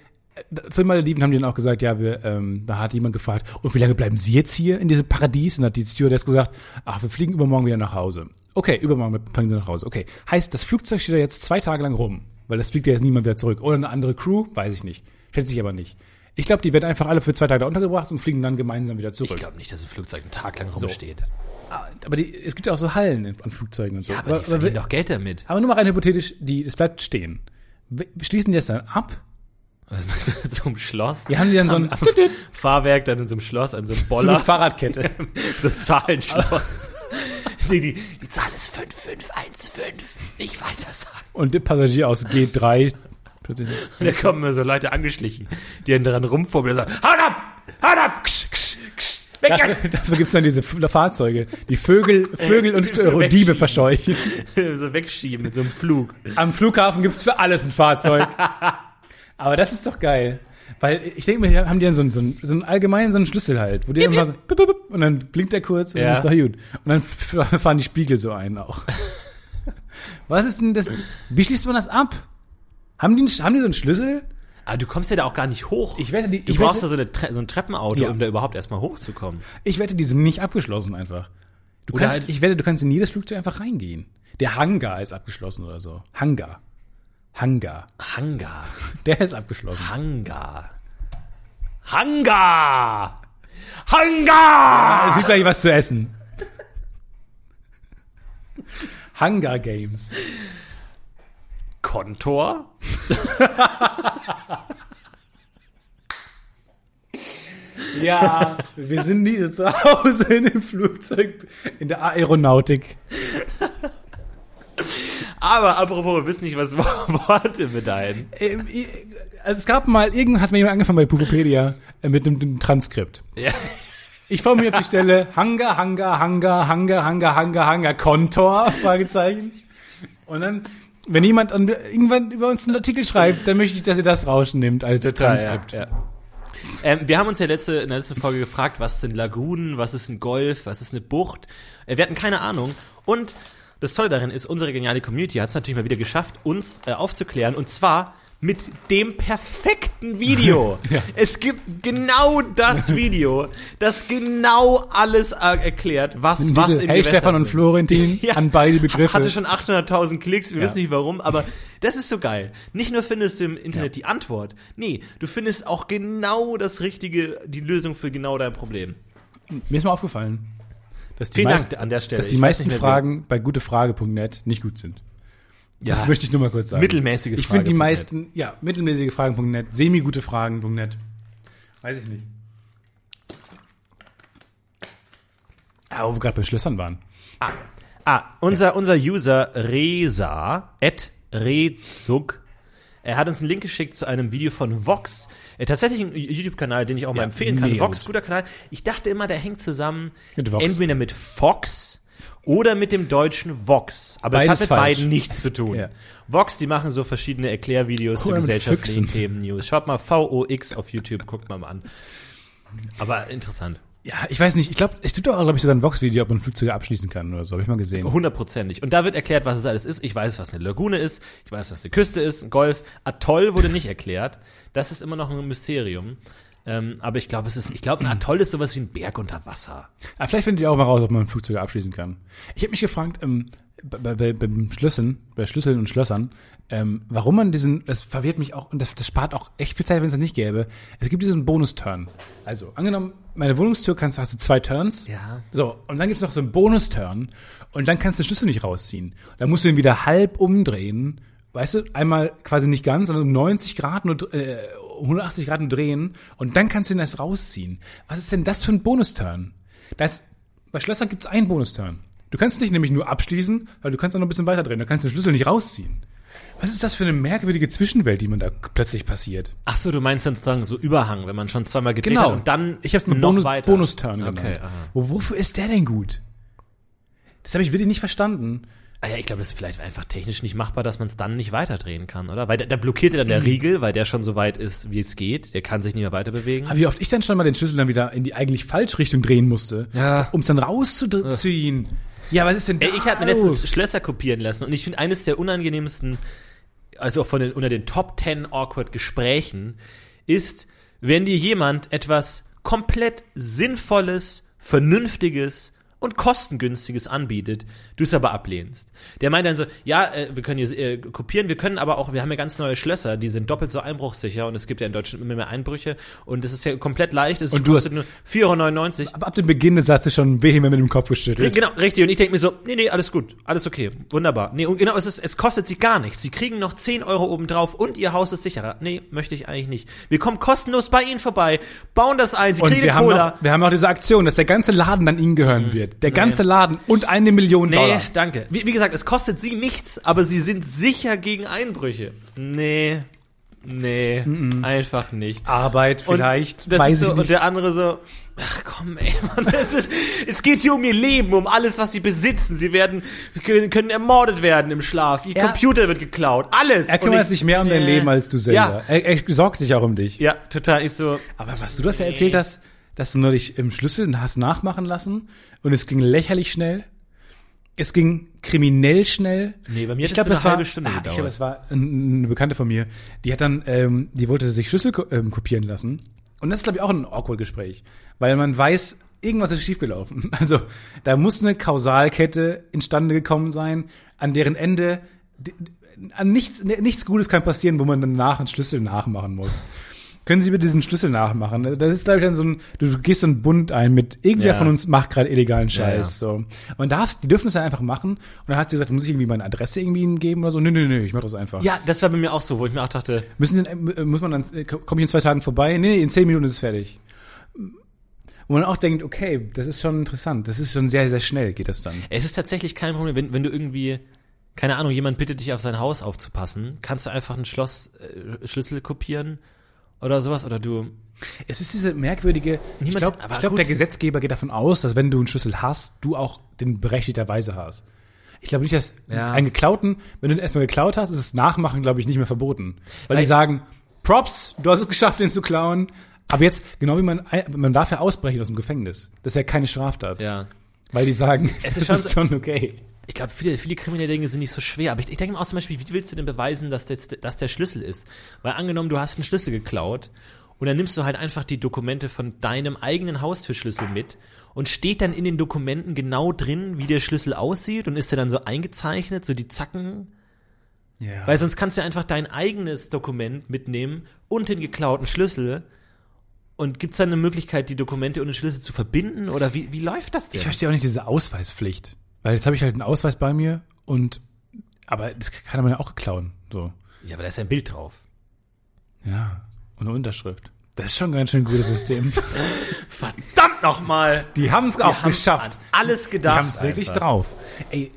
[SPEAKER 1] zu den Malediven haben die dann auch gesagt, ja, wir, ähm, da hat jemand gefragt, und wie lange bleiben Sie jetzt hier in diesem Paradies? Und hat die Stewardess gesagt, ach, wir fliegen übermorgen wieder nach Hause. Okay, übermorgen fliegen sie nach Hause. Okay, heißt, das Flugzeug steht da jetzt zwei Tage lang rum, weil das fliegt ja jetzt niemand wieder zurück. Oder eine andere Crew, weiß ich nicht. Schätze ich aber nicht. Ich glaube, die werden einfach alle für zwei Tage da untergebracht und fliegen dann gemeinsam wieder zurück.
[SPEAKER 2] Ich glaube nicht, dass ein Flugzeug einen Tag lang rumsteht.
[SPEAKER 1] Aber die, es gibt ja auch so Hallen an Flugzeugen und so.
[SPEAKER 2] Ja, aber die verdienen doch Geld damit.
[SPEAKER 1] aber nur mal rein hypothetisch, die, das bleibt stehen. W- Schließen die das dann ab?
[SPEAKER 2] Was meinst du, einem Schloss?
[SPEAKER 1] Die haben die dann so ein,
[SPEAKER 2] Am Fahrwerk, dann in so einem Schloss, an so einem
[SPEAKER 1] so eine
[SPEAKER 2] Boller.
[SPEAKER 1] Fahrradkette.
[SPEAKER 2] so ein Zahlenschloss. die, die, die Zahl ist 5515. Nicht weiter sagen.
[SPEAKER 1] Und der Passagier aus G3. plötzlich-
[SPEAKER 2] Und da kommen so Leute angeschlichen, die dann dran rumfummeln und sagen, haut ab! Haut ab! Ksch, ksch, ksch, weg
[SPEAKER 1] Dafür,
[SPEAKER 2] jetzt!
[SPEAKER 1] dafür gibt's dann diese Fahrzeuge, die Vögel, Vögel und äh, Diebe verscheuchen.
[SPEAKER 2] so wegschieben mit so einem Flug.
[SPEAKER 1] Am Flughafen gibt's für alles ein Fahrzeug. Aber das ist doch geil. Weil ich denke mir, haben die dann so, einen- so, einen- so einen allgemeinen so einen Schlüssel halt, wo die einfach so, bip, bip, und dann blinkt der kurz und
[SPEAKER 2] Ja.
[SPEAKER 1] dann ist doch gut. Und dann fahren die Spiegel so ein auch. Was ist denn das? Wie schließt man das ab? Haben die, haben die so einen Schlüssel?
[SPEAKER 2] Aber du kommst ja da auch gar nicht hoch.
[SPEAKER 1] Ich wette, die-
[SPEAKER 2] du
[SPEAKER 1] ich
[SPEAKER 2] brauchst
[SPEAKER 1] wette-
[SPEAKER 2] da so, Tre- so ein Treppenauto,
[SPEAKER 1] Ja.
[SPEAKER 2] um da überhaupt erstmal hochzukommen.
[SPEAKER 1] Ich wette, die sind nicht abgeschlossen einfach. Du
[SPEAKER 2] Oder
[SPEAKER 1] kannst,
[SPEAKER 2] halt-
[SPEAKER 1] ich wette, du kannst in jedes Flugzeug einfach reingehen. Der Hangar ist abgeschlossen oder so. Hangar. Hangar.
[SPEAKER 2] Hangar.
[SPEAKER 1] Der ist abgeschlossen.
[SPEAKER 2] Hangar. Hangar! Hangar!
[SPEAKER 1] Es gibt gleich was zu essen. Hunger Games.
[SPEAKER 2] Kontor?
[SPEAKER 1] Ja, wir sind nie zu Hause in dem Flugzeug, in der Aeronautik.
[SPEAKER 2] Aber apropos, wir wissen nicht, was Worte bedeuten.
[SPEAKER 1] Ähm, Also es gab mal, irgendwann hat mir jemand angefangen bei Pupopedia äh, mit einem, einem Transkript.
[SPEAKER 2] Ja.
[SPEAKER 1] Ich formuliere auf die Stelle Hunger, Hunger, Hunger, Hunger, Hunger, Hunger, Hunger, Kontor, Fragezeichen. Und dann, wenn jemand an, irgendwann über uns einen Artikel schreibt, dann möchte ich, dass ihr das rausnimmt als Transkript.
[SPEAKER 2] Ja, ja. Ähm, wir haben uns ja letzte, in der letzten Folge gefragt, was sind Lagunen, was ist ein Golf, was ist eine Bucht. Äh, wir hatten keine Ahnung. Und das Tolle darin ist, unsere geniale Community hat es natürlich mal wieder geschafft, uns äh, aufzuklären. Und zwar mit dem perfekten Video.
[SPEAKER 1] Ja.
[SPEAKER 2] Es gibt genau das Video, das genau alles erklärt, was was
[SPEAKER 1] Diese,
[SPEAKER 2] in
[SPEAKER 1] hey Stefan und. Florentin,
[SPEAKER 2] Ja.
[SPEAKER 1] an beide Begriffe.
[SPEAKER 2] Hatte schon 800.000 Klicks, wir
[SPEAKER 1] Ja.
[SPEAKER 2] wissen nicht warum, aber das ist so geil. Nicht nur findest du im Internet die Antwort, nee, du findest auch genau das richtige, die Lösung für genau dein Problem.
[SPEAKER 1] Mir ist mal aufgefallen, dass die,
[SPEAKER 2] Vielen
[SPEAKER 1] meisten,
[SPEAKER 2] Dank an der Stelle.
[SPEAKER 1] dass die meisten Fragen bei gutefrage.net nicht gut sind.
[SPEAKER 2] Ja.
[SPEAKER 1] Das möchte ich nur mal kurz sagen.
[SPEAKER 2] Mittelmäßige
[SPEAKER 1] Ich finde die meisten, ja, mittelmäßige Fragen.net, semi-gute Fragen.net. Weiß ich nicht. Ah, wo wir gerade bei Schlössern waren.
[SPEAKER 2] Ah, ah unser, unser User Reza, at Rezug, er hat uns einen Link geschickt zu einem Video von Vox. Äh, tatsächlich ein YouTube-Kanal, den ich auch mal
[SPEAKER 1] Ja,
[SPEAKER 2] empfehlen kann. Vox,
[SPEAKER 1] gut.
[SPEAKER 2] guter Kanal. Ich dachte immer, der hängt zusammen
[SPEAKER 1] Mit Vox.
[SPEAKER 2] entweder mit Fox oder mit dem deutschen Vox. Aber es hat mit
[SPEAKER 1] falsch.
[SPEAKER 2] beiden nichts zu tun.
[SPEAKER 1] Ja.
[SPEAKER 2] Vox, die machen so verschiedene Erklärvideos zu
[SPEAKER 1] Oder mit
[SPEAKER 2] gesellschaftlichen. Themen, News. Schaut mal VOX auf YouTube, guckt mal mal an. Aber interessant.
[SPEAKER 1] Ja, ich weiß nicht. Ich glaube, es gibt auch, glaube ich, sogar ein Vox-Video, ob man Flugzeuge abschließen kann oder so. Habe ich mal gesehen.
[SPEAKER 2] Hundertprozentig. Und da wird erklärt, was es alles ist. Ich weiß, was eine Lagune ist. Ich weiß, was eine Küste ist, ein Golf. Atoll wurde nicht erklärt. Das ist immer noch ein Mysterium. Ähm, aber ich glaube, es ist, ich glaube, ein Atoll ist sowas wie ein Berg unter Wasser.
[SPEAKER 1] Aber vielleicht findet ihr auch mal raus, ob man Flugzeuge abschließen kann. Ich habe mich gefragt, ähm, bei, bei, beim Schlüsseln, bei Schlüsseln und Schlössern, ähm, warum man diesen, das verwirrt mich auch, und das, das spart auch echt viel Zeit, wenn es das nicht gäbe. Es gibt diesen Bonus-Turn. Also, angenommen, meine Wohnungstür kannst, hast du zwei Turns.
[SPEAKER 2] Ja.
[SPEAKER 1] So, und dann gibt's noch so einen Bonus-Turn und dann kannst du den Schlüssel nicht rausziehen. Dann musst du ihn wieder halb umdrehen. Weißt du, einmal quasi nicht ganz, sondern um 90 Grad nur, äh, 180 Grad nur drehen und dann kannst du ihn erst rausziehen. Was ist denn das für ein Bonus-Turn? Das, bei Schlössern gibt's einen Bonus-Turn. Du kannst nicht nämlich nur abschließen, weil du kannst auch noch ein bisschen weiter drehen. Du kannst den Schlüssel nicht rausziehen. Was ist das für eine merkwürdige Zwischenwelt, die man da plötzlich passiert?
[SPEAKER 2] Ach so, du meinst dann sozusagen so Überhang, wenn man schon zweimal gedreht
[SPEAKER 1] Genau.
[SPEAKER 2] hat und dann
[SPEAKER 1] Ich habe es mal
[SPEAKER 2] noch
[SPEAKER 1] Bonus,
[SPEAKER 2] weiter.
[SPEAKER 1] Bonus-Turn
[SPEAKER 2] Okay,
[SPEAKER 1] genannt. Wo, wofür ist der denn gut? Das habe ich wirklich nicht verstanden.
[SPEAKER 2] Ah ja, ich glaube, das ist vielleicht einfach technisch nicht machbar, dass man es dann nicht weiterdrehen kann, oder? Weil da, da blockiert er dann
[SPEAKER 1] Mhm.
[SPEAKER 2] der Riegel, weil der schon so weit ist, wie es geht. Der kann sich nicht mehr weiter bewegen.
[SPEAKER 1] Aber wie oft ich dann schon mal den Schlüssel dann wieder in die eigentlich falsche Richtung drehen musste,
[SPEAKER 2] Ja.
[SPEAKER 1] um es dann rauszuziehen. Ja, was ist denn da
[SPEAKER 2] ich habe mir letztens Schlösser kopieren lassen und ich finde eines der unangenehmsten, also von den, unter den Top 10 awkward Gesprächen, ist, wenn dir jemand etwas komplett Sinnvolles, Vernünftiges und kostengünstiges anbietet, du es aber ablehnst. Der meint dann so, ja, äh, wir können hier äh, kopieren, wir können aber auch, wir haben ja ganz neue Schlösser, die sind doppelt so einbruchsicher und es gibt ja in Deutschland immer mehr Einbrüche und es ist ja komplett leicht, es
[SPEAKER 1] Und du
[SPEAKER 2] kostet nur 4,99 Euro.
[SPEAKER 1] Aber ab dem Beginn des Satzes schon vehement mit dem Kopf geschüttelt.
[SPEAKER 2] Genau, richtig. Und ich denke mir so, nee, nee, alles gut, alles okay, wunderbar. Nee, und genau, es, ist, es kostet sie gar nichts. Sie kriegen noch 10 Euro obendrauf und ihr Haus ist sicherer. Nee, möchte ich eigentlich nicht. Wir kommen kostenlos bei ihnen vorbei, bauen das ein, sie
[SPEAKER 1] Und
[SPEAKER 2] kriegen
[SPEAKER 1] wir
[SPEAKER 2] eine
[SPEAKER 1] haben,
[SPEAKER 2] Cola.
[SPEAKER 1] noch, wir haben noch diese Aktion, dass der ganze Laden dann ihnen gehören wird. Der ganze Laden und eine Million
[SPEAKER 2] Nee,
[SPEAKER 1] Dollar.
[SPEAKER 2] danke. Wie, wie gesagt, es kostet sie nichts, aber sie sind sicher gegen Einbrüche. Nee, nee, einfach nicht.
[SPEAKER 1] Arbeit
[SPEAKER 2] Und
[SPEAKER 1] vielleicht,
[SPEAKER 2] das
[SPEAKER 1] weiß
[SPEAKER 2] ist so, und der andere so, ach komm, ey, Mann, das ist, es geht hier um ihr Leben, um alles, was sie besitzen. Sie werden, können, ermordet werden im Schlaf. Ihr
[SPEAKER 1] Er-
[SPEAKER 2] Computer wird geklaut. Alles.
[SPEAKER 1] er
[SPEAKER 2] Und
[SPEAKER 1] kümmert
[SPEAKER 2] ich-
[SPEAKER 1] sich mehr um dein Leben als du selber. Er, er sorgt sich auch um dich.
[SPEAKER 2] Ja, total. Ich so,
[SPEAKER 1] Aber was du das ja erzählt hast, dass du neulich im Schlüssel hast nachmachen lassen und es ging lächerlich schnell. Es ging kriminell schnell.
[SPEAKER 2] Nee, bei mir
[SPEAKER 1] ich
[SPEAKER 2] hat es eine halbe Stunde
[SPEAKER 1] ah, ich glaube, das war ein- eine Bekannte von mir. Die hat dann, ähm, die wollte sich Schlüssel ähm, kopieren lassen. Und das ist, glaube ich, auch ein awkward Gespräch. Weil man weiß, irgendwas ist schiefgelaufen. Also, da muss eine Kausalkette instande gekommen sein, an deren Ende an nichts, nichts Gutes kann passieren, wo man danach einen Schlüssel nachmachen muss. Können Sie bitte diesen Schlüssel nachmachen? Das ist, glaube ich, dann so ein, du gehst so einen Bund ein mit, irgendwer
[SPEAKER 2] Ja.
[SPEAKER 1] von uns macht gerade illegalen
[SPEAKER 2] Ja,
[SPEAKER 1] Scheiß. So. Und darf, die dürfen es dann einfach machen. Und dann hat sie gesagt, muss ich irgendwie meine Adresse irgendwie ihnen geben oder so? Nö, nö, nö, ich mach das einfach.
[SPEAKER 2] ja, das war bei mir auch so, wo ich mir auch dachte,
[SPEAKER 1] Müssen denn, äh, muss man dann, äh, komme ich in zwei Tagen vorbei? Nee, nee, in zehn Minuten ist es fertig. Wo man auch denkt, okay, das ist schon interessant. Das ist schon sehr, sehr schnell geht das dann.
[SPEAKER 2] es ist tatsächlich kein Problem, wenn, wenn du irgendwie, keine Ahnung, jemand bittet dich auf sein Haus aufzupassen, kannst du einfach einen Schloss, äh, Schlüssel kopieren oder sowas oder du,
[SPEAKER 1] Es ist diese merkwürdige, ich
[SPEAKER 2] Niemand-
[SPEAKER 1] glaube, ich glaub,
[SPEAKER 2] gut.
[SPEAKER 1] der Gesetzgeber geht davon aus, dass wenn du einen Schlüssel hast, du auch den berechtigterweise hast. Ich glaube nicht, dass
[SPEAKER 2] Ja.
[SPEAKER 1] einen geklauten, wenn du den erstmal geklaut hast, ist es Nachmachen, glaube ich, nicht mehr verboten. Weil
[SPEAKER 2] Weil-
[SPEAKER 1] die sagen, Props, du hast es geschafft, den zu klauen. Aber jetzt, genau wie man, man darf ja ausbrechen aus dem Gefängnis. Das ist ja keine Straftat.
[SPEAKER 2] ja.
[SPEAKER 1] Weil die sagen,
[SPEAKER 2] Es ist
[SPEAKER 1] ist,
[SPEAKER 2] schon
[SPEAKER 1] schon okay.
[SPEAKER 2] Ich glaube, viele, viele kriminelle Dinge sind nicht so schwer. Aber ich, ich denke mir auch zum Beispiel, wie willst du denn beweisen, dass, das, dass der Schlüssel ist? Weil angenommen, du hast einen Schlüssel geklaut und dann nimmst du halt einfach die Dokumente von deinem eigenen Haustürschlüssel mit und steht dann in den Dokumenten genau drin, wie der Schlüssel aussieht und ist der dann so eingezeichnet, so die Zacken.
[SPEAKER 1] Ja.
[SPEAKER 2] Weil sonst kannst du ja einfach dein eigenes Dokument mitnehmen und den geklauten Schlüssel. Und gibt's dann eine Möglichkeit, die Dokumente und den Schlüssel zu verbinden? Oder wie, wie läuft das denn?
[SPEAKER 1] Ich verstehe auch nicht diese Ausweispflicht. Weil jetzt habe ich halt einen Ausweis bei mir und, aber das kann man ja auch klauen. So.
[SPEAKER 2] ja, aber da ist ja ein Bild drauf.
[SPEAKER 1] Ja. Und eine Unterschrift. Das ist schon ein ganz schön gutes System.
[SPEAKER 2] Verdammt nochmal!
[SPEAKER 1] Die haben es auch geschafft.
[SPEAKER 2] alles
[SPEAKER 1] Die
[SPEAKER 2] gedacht.
[SPEAKER 1] haben es wirklich drauf. Ey,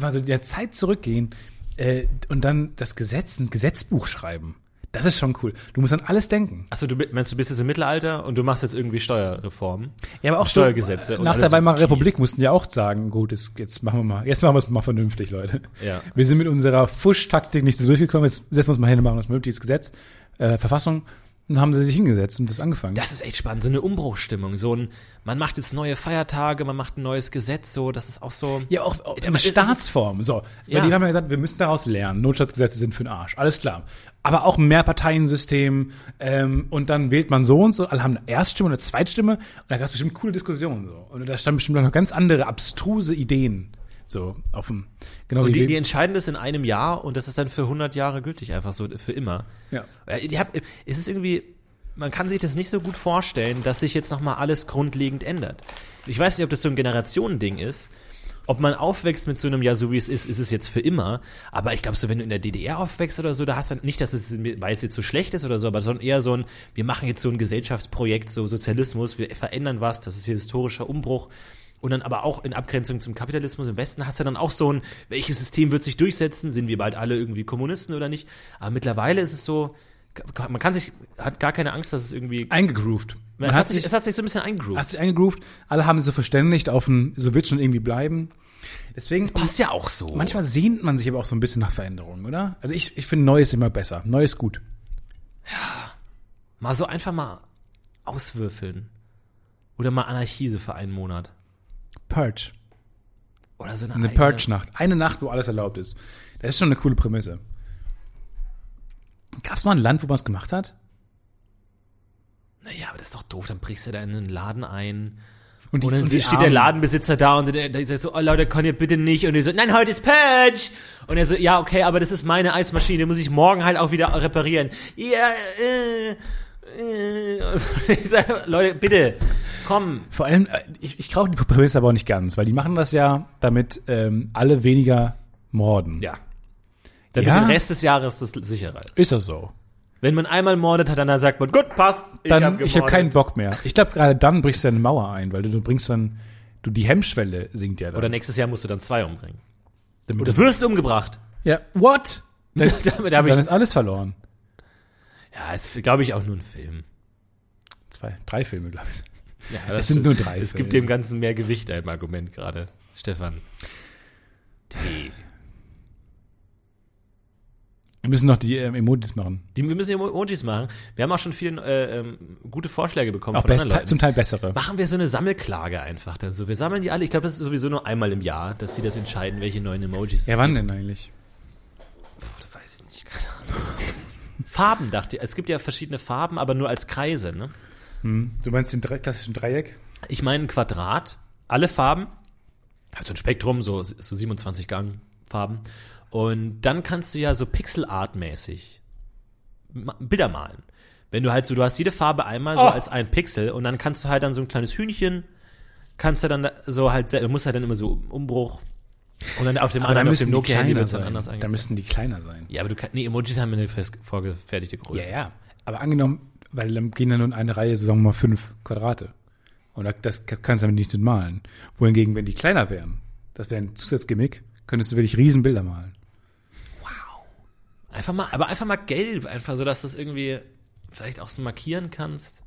[SPEAKER 1] also der Zeit zurückgehen äh, und dann das Gesetz, ein Gesetzbuch schreiben. Das ist schon cool. Du musst an alles denken.
[SPEAKER 2] Achso, du meinst, du bist jetzt im Mittelalter und du machst jetzt irgendwie Steuerreformen?
[SPEAKER 1] Ja, aber auch
[SPEAKER 2] Steuergesetze
[SPEAKER 1] So,
[SPEAKER 2] und
[SPEAKER 1] nach der
[SPEAKER 2] so
[SPEAKER 1] Weimarer
[SPEAKER 2] Cheese.
[SPEAKER 1] Republik mussten ja auch sagen, gut, jetzt, jetzt machen wir mal, jetzt machen wir es mal vernünftig, Leute.
[SPEAKER 2] Ja.
[SPEAKER 1] Wir sind mit unserer Fusch-Taktik nicht so durchgekommen, jetzt setzen wir uns mal hin und machen das vernünftiges Gesetz, äh, Verfassung. Und dann haben sie sich hingesetzt und das angefangen.
[SPEAKER 2] Das ist echt spannend, so eine Umbruchstimmung, so ein, man macht jetzt neue Feiertage, man macht ein neues Gesetz, so, das ist auch so.
[SPEAKER 1] Ja, auch, auch eine Staatsform. So,
[SPEAKER 2] Ja.
[SPEAKER 1] weil die haben ja gesagt, wir müssen daraus lernen. Notstandsgesetze sind für den Arsch. Alles klar. Aber auch ein Mehrparteiensystem ähm, und dann wählt man so und so. Alle haben eine Erststimme und eine Zweitstimme und da gab es bestimmt coole Diskussionen. So. Und da standen bestimmt noch ganz andere abstruse Ideen. So, auf dem, genau wie
[SPEAKER 2] die, die entscheiden das in einem Jahr und das ist dann für 100 Jahre gültig, einfach so für immer.
[SPEAKER 1] Ja.
[SPEAKER 2] Äh, Die hab, es ist irgendwie, man kann sich das nicht so gut vorstellen, dass sich jetzt nochmal alles grundlegend ändert. Ich weiß nicht, ob das so ein Generationending ist, ob man aufwächst mit so einem, ja, so wie es ist, ist es jetzt für immer. Aber ich glaube, so wenn du in der DDR aufwächst oder so, da hast du nicht, dass es, weil es jetzt so schlecht ist oder so, aber sondern eher so ein, wir machen jetzt so ein Gesellschaftsprojekt, so Sozialismus, wir verändern was, das ist hier historischer Umbruch. Und dann aber auch in Abgrenzung zum Kapitalismus im Westen hast du dann auch so ein, welches System wird sich durchsetzen? Sind wir bald alle irgendwie Kommunisten oder nicht? Aber mittlerweile ist es so, man kann sich, hat gar keine Angst, dass es irgendwie,
[SPEAKER 1] eingegroovt. Man
[SPEAKER 2] es hat, sich, es hat sich so ein bisschen eingegroovt.
[SPEAKER 1] hat sich eingegroovt. Alle haben sich so verständigt auf ein, so wird schon irgendwie bleiben. Deswegen
[SPEAKER 2] Passt ja auch so.
[SPEAKER 1] Manchmal sehnt man sich aber auch so ein bisschen nach Veränderungen, oder? Also ich, ich finde Neues immer besser. Neues gut.
[SPEAKER 2] Mal so einfach mal auswürfeln. Oder mal Anarchie so für einen Monat.
[SPEAKER 1] Purge.
[SPEAKER 2] Oder so eine,
[SPEAKER 1] Eine Purge-Nacht. Eine Nacht, wo alles erlaubt ist. Das ist schon eine coole Prämisse. Gab es mal ein Land, wo man es gemacht hat?
[SPEAKER 2] Naja, aber das ist doch doof, dann brichst du da in einen Laden ein.
[SPEAKER 1] Und,
[SPEAKER 2] Und dann
[SPEAKER 1] die
[SPEAKER 2] steht der
[SPEAKER 1] Armen-
[SPEAKER 2] Ladenbesitzer da und der, der sagt so, oh Leute, könnt ihr bitte nicht? Und die so, nein, heute ist Purge! Und er so, ja, okay, aber das ist meine Eismaschine, die muss ich morgen halt auch wieder reparieren. Ja, äh. Und ich sag, Leute, bitte, komm.
[SPEAKER 1] Vor allem, äh, ich, ich kaufe die Prämisse aber auch nicht ganz, weil die machen das ja, damit ähm, alle weniger morden.
[SPEAKER 2] Ja. Damit
[SPEAKER 1] Ja.
[SPEAKER 2] den Rest des Jahres das sicherer ist.
[SPEAKER 1] Ist das so?
[SPEAKER 2] Wenn man einmal mordet hat, dann sagt man, gut, passt, ich
[SPEAKER 1] Dann,
[SPEAKER 2] hab
[SPEAKER 1] ich habe
[SPEAKER 2] gemordet.
[SPEAKER 1] keinen Bock mehr. Ich glaube, gerade dann brichst du eine Mauer ein, weil du, du bringst dann, du die Hemmschwelle sinkt ja dann.
[SPEAKER 2] Oder nächstes Jahr musst du dann zwei umbringen.
[SPEAKER 1] Damit
[SPEAKER 2] Oder
[SPEAKER 1] du-
[SPEAKER 2] wirst umgebracht.
[SPEAKER 1] ja, what? Dann,
[SPEAKER 2] Damit habe
[SPEAKER 1] dann ist alles verloren.
[SPEAKER 2] Ja, ist, glaube ich, auch nur ein Film.
[SPEAKER 1] Zwei, drei Filme, glaube ich.
[SPEAKER 2] Ja,
[SPEAKER 1] Es sind nur drei
[SPEAKER 2] Es gibt
[SPEAKER 1] Filme.
[SPEAKER 2] dem Ganzen mehr Gewicht im Argument gerade, Stefan. T.
[SPEAKER 1] Wir müssen noch die ähm, Emojis machen.
[SPEAKER 2] Die, wir müssen Emojis machen. Wir haben auch schon viele äh, ähm, gute Vorschläge bekommen
[SPEAKER 1] Auch
[SPEAKER 2] von
[SPEAKER 1] best,
[SPEAKER 2] Leuten.
[SPEAKER 1] zum Teil bessere.
[SPEAKER 2] Machen wir so eine Sammelklage einfach dann so. Wir sammeln die alle. Ich glaube, das ist sowieso nur einmal im Jahr, dass sie das entscheiden, welche neuen Emojis.
[SPEAKER 1] Ja, wann denn eigentlich?
[SPEAKER 2] Puh, das weiß ich nicht. Keine Ahnung. Farben, dachte ich. Es gibt ja verschiedene Farben, aber nur als Kreise. Ne?
[SPEAKER 1] Hm. Du meinst den klassischen Dreieck?
[SPEAKER 2] Ich meine ein Quadrat, alle Farben, halt so ein Spektrum, so, so 27 Gang-Farben. Und dann kannst du ja so Pixel-Art-mäßig ma- Bilder malen. Wenn du halt so, du hast jede Farbe einmal so
[SPEAKER 1] Oh.
[SPEAKER 2] als ein Pixel und dann kannst du halt dann so ein kleines Hühnchen, kannst du dann da- so halt, du musst halt dann immer so Umbruch und dann auf dem anderen, auf dem Nokia-Handy wird es dann anders
[SPEAKER 1] Da
[SPEAKER 2] angezeigt.
[SPEAKER 1] müssten die kleiner sein.
[SPEAKER 2] Ja, aber du kannst, nee, Emojis haben eine fest vorgefertigte Größe.
[SPEAKER 1] Ja, ja. Aber angenommen, weil dann gehen dann nur in eine Reihe, so sagen wir mal, fünf Quadrate. Und da- das kannst du damit nicht malen. Wohingegen, wenn die kleiner wären, das wäre ein Zusatzgimmick, könntest du wirklich riesen Bilder malen.
[SPEAKER 2] Einfach mal, aber einfach mal gelb, einfach so, dass du das irgendwie vielleicht auch so markieren kannst.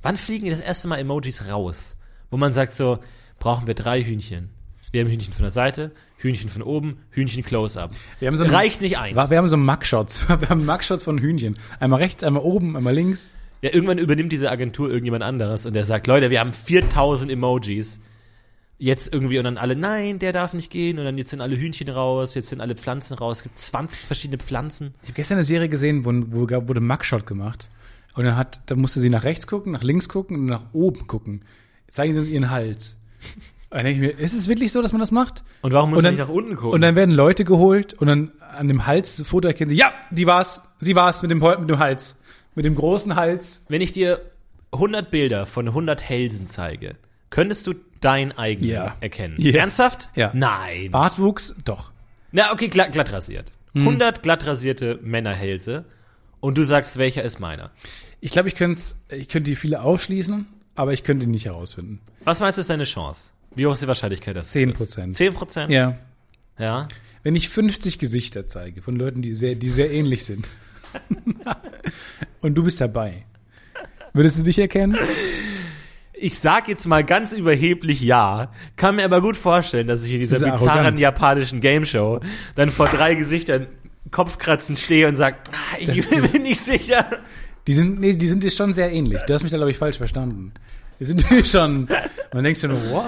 [SPEAKER 2] Wann fliegen das erste Mal Emojis raus? Wo man sagt so, brauchen wir drei Hühnchen. Wir haben Hühnchen von der Seite, Hühnchen von oben, Hühnchen Close-Up.
[SPEAKER 1] Wir haben so ein-
[SPEAKER 2] Reicht nicht eins.
[SPEAKER 1] Wir haben so Mugshots. Wir haben Mugshots von Hühnchen. Einmal rechts, einmal oben, einmal links.
[SPEAKER 2] Ja, irgendwann übernimmt diese Agentur irgendjemand anderes und der sagt, Leute, wir haben 4000 Emojis. Jetzt irgendwie und dann alle, nein, der darf nicht gehen und dann jetzt sind alle Hühnchen raus, jetzt sind alle Pflanzen raus. Es gibt 20 verschiedene Pflanzen.
[SPEAKER 1] Ich habe gestern eine Serie gesehen, wo, wo wurde Mugshot gemacht. Und dann hat, dann musste sie nach rechts gucken, nach links gucken und nach oben gucken. Zeigen sie uns ihren Hals. Und dann denke ich mir, ist es wirklich so, dass man das macht?
[SPEAKER 2] Und warum muss
[SPEAKER 1] Und
[SPEAKER 2] man
[SPEAKER 1] dann-
[SPEAKER 2] nicht nach unten gucken?
[SPEAKER 1] Und dann werden Leute geholt und dann an dem Halsfoto erkennen sie, ja, die war's, sie war's mit dem, mit dem Hals. Mit dem großen Hals.
[SPEAKER 2] Wenn ich dir 100 Bilder von 100 Hälsen zeige, könntest du dein eigenes
[SPEAKER 1] Ja.
[SPEAKER 2] erkennen?
[SPEAKER 1] Ja.
[SPEAKER 2] Ernsthaft?
[SPEAKER 1] Ja.
[SPEAKER 2] Nein.
[SPEAKER 1] Bartwuchs, doch.
[SPEAKER 2] Na, okay, glatt, glatt rasiert. 100 glatt rasierte Männerhälse und du sagst, welcher ist meiner.
[SPEAKER 1] Ich glaube, ich könnte ich könnte die viele ausschließen, aber ich könnte die nicht herausfinden.
[SPEAKER 2] Was meinst du, ist deine Chance? Wie hoch ist die Wahrscheinlichkeit, dass
[SPEAKER 1] Zehn
[SPEAKER 2] es ist?
[SPEAKER 1] Prozent.
[SPEAKER 2] 10 Prozent?
[SPEAKER 1] Ja.
[SPEAKER 2] Ja.
[SPEAKER 1] Wenn ich 50 Gesichter zeige von Leuten, die sehr, die sehr ähnlich sind und du bist dabei, würdest du dich erkennen?
[SPEAKER 2] Ich sag jetzt mal ganz überheblich ja, kann mir aber gut vorstellen, dass ich in dieser bizarren
[SPEAKER 1] Arroganz.
[SPEAKER 2] japanischen Gameshow dann vor drei Gesichtern Kopfkratzen stehe und sag, ah, ich
[SPEAKER 1] Das-
[SPEAKER 2] bin
[SPEAKER 1] das-
[SPEAKER 2] mir nicht sicher.
[SPEAKER 1] Die sind, nee, die sind dir schon sehr ähnlich. Du hast mich da, glaube ich, falsch verstanden. Die sind dir schon, man denkt schon, what?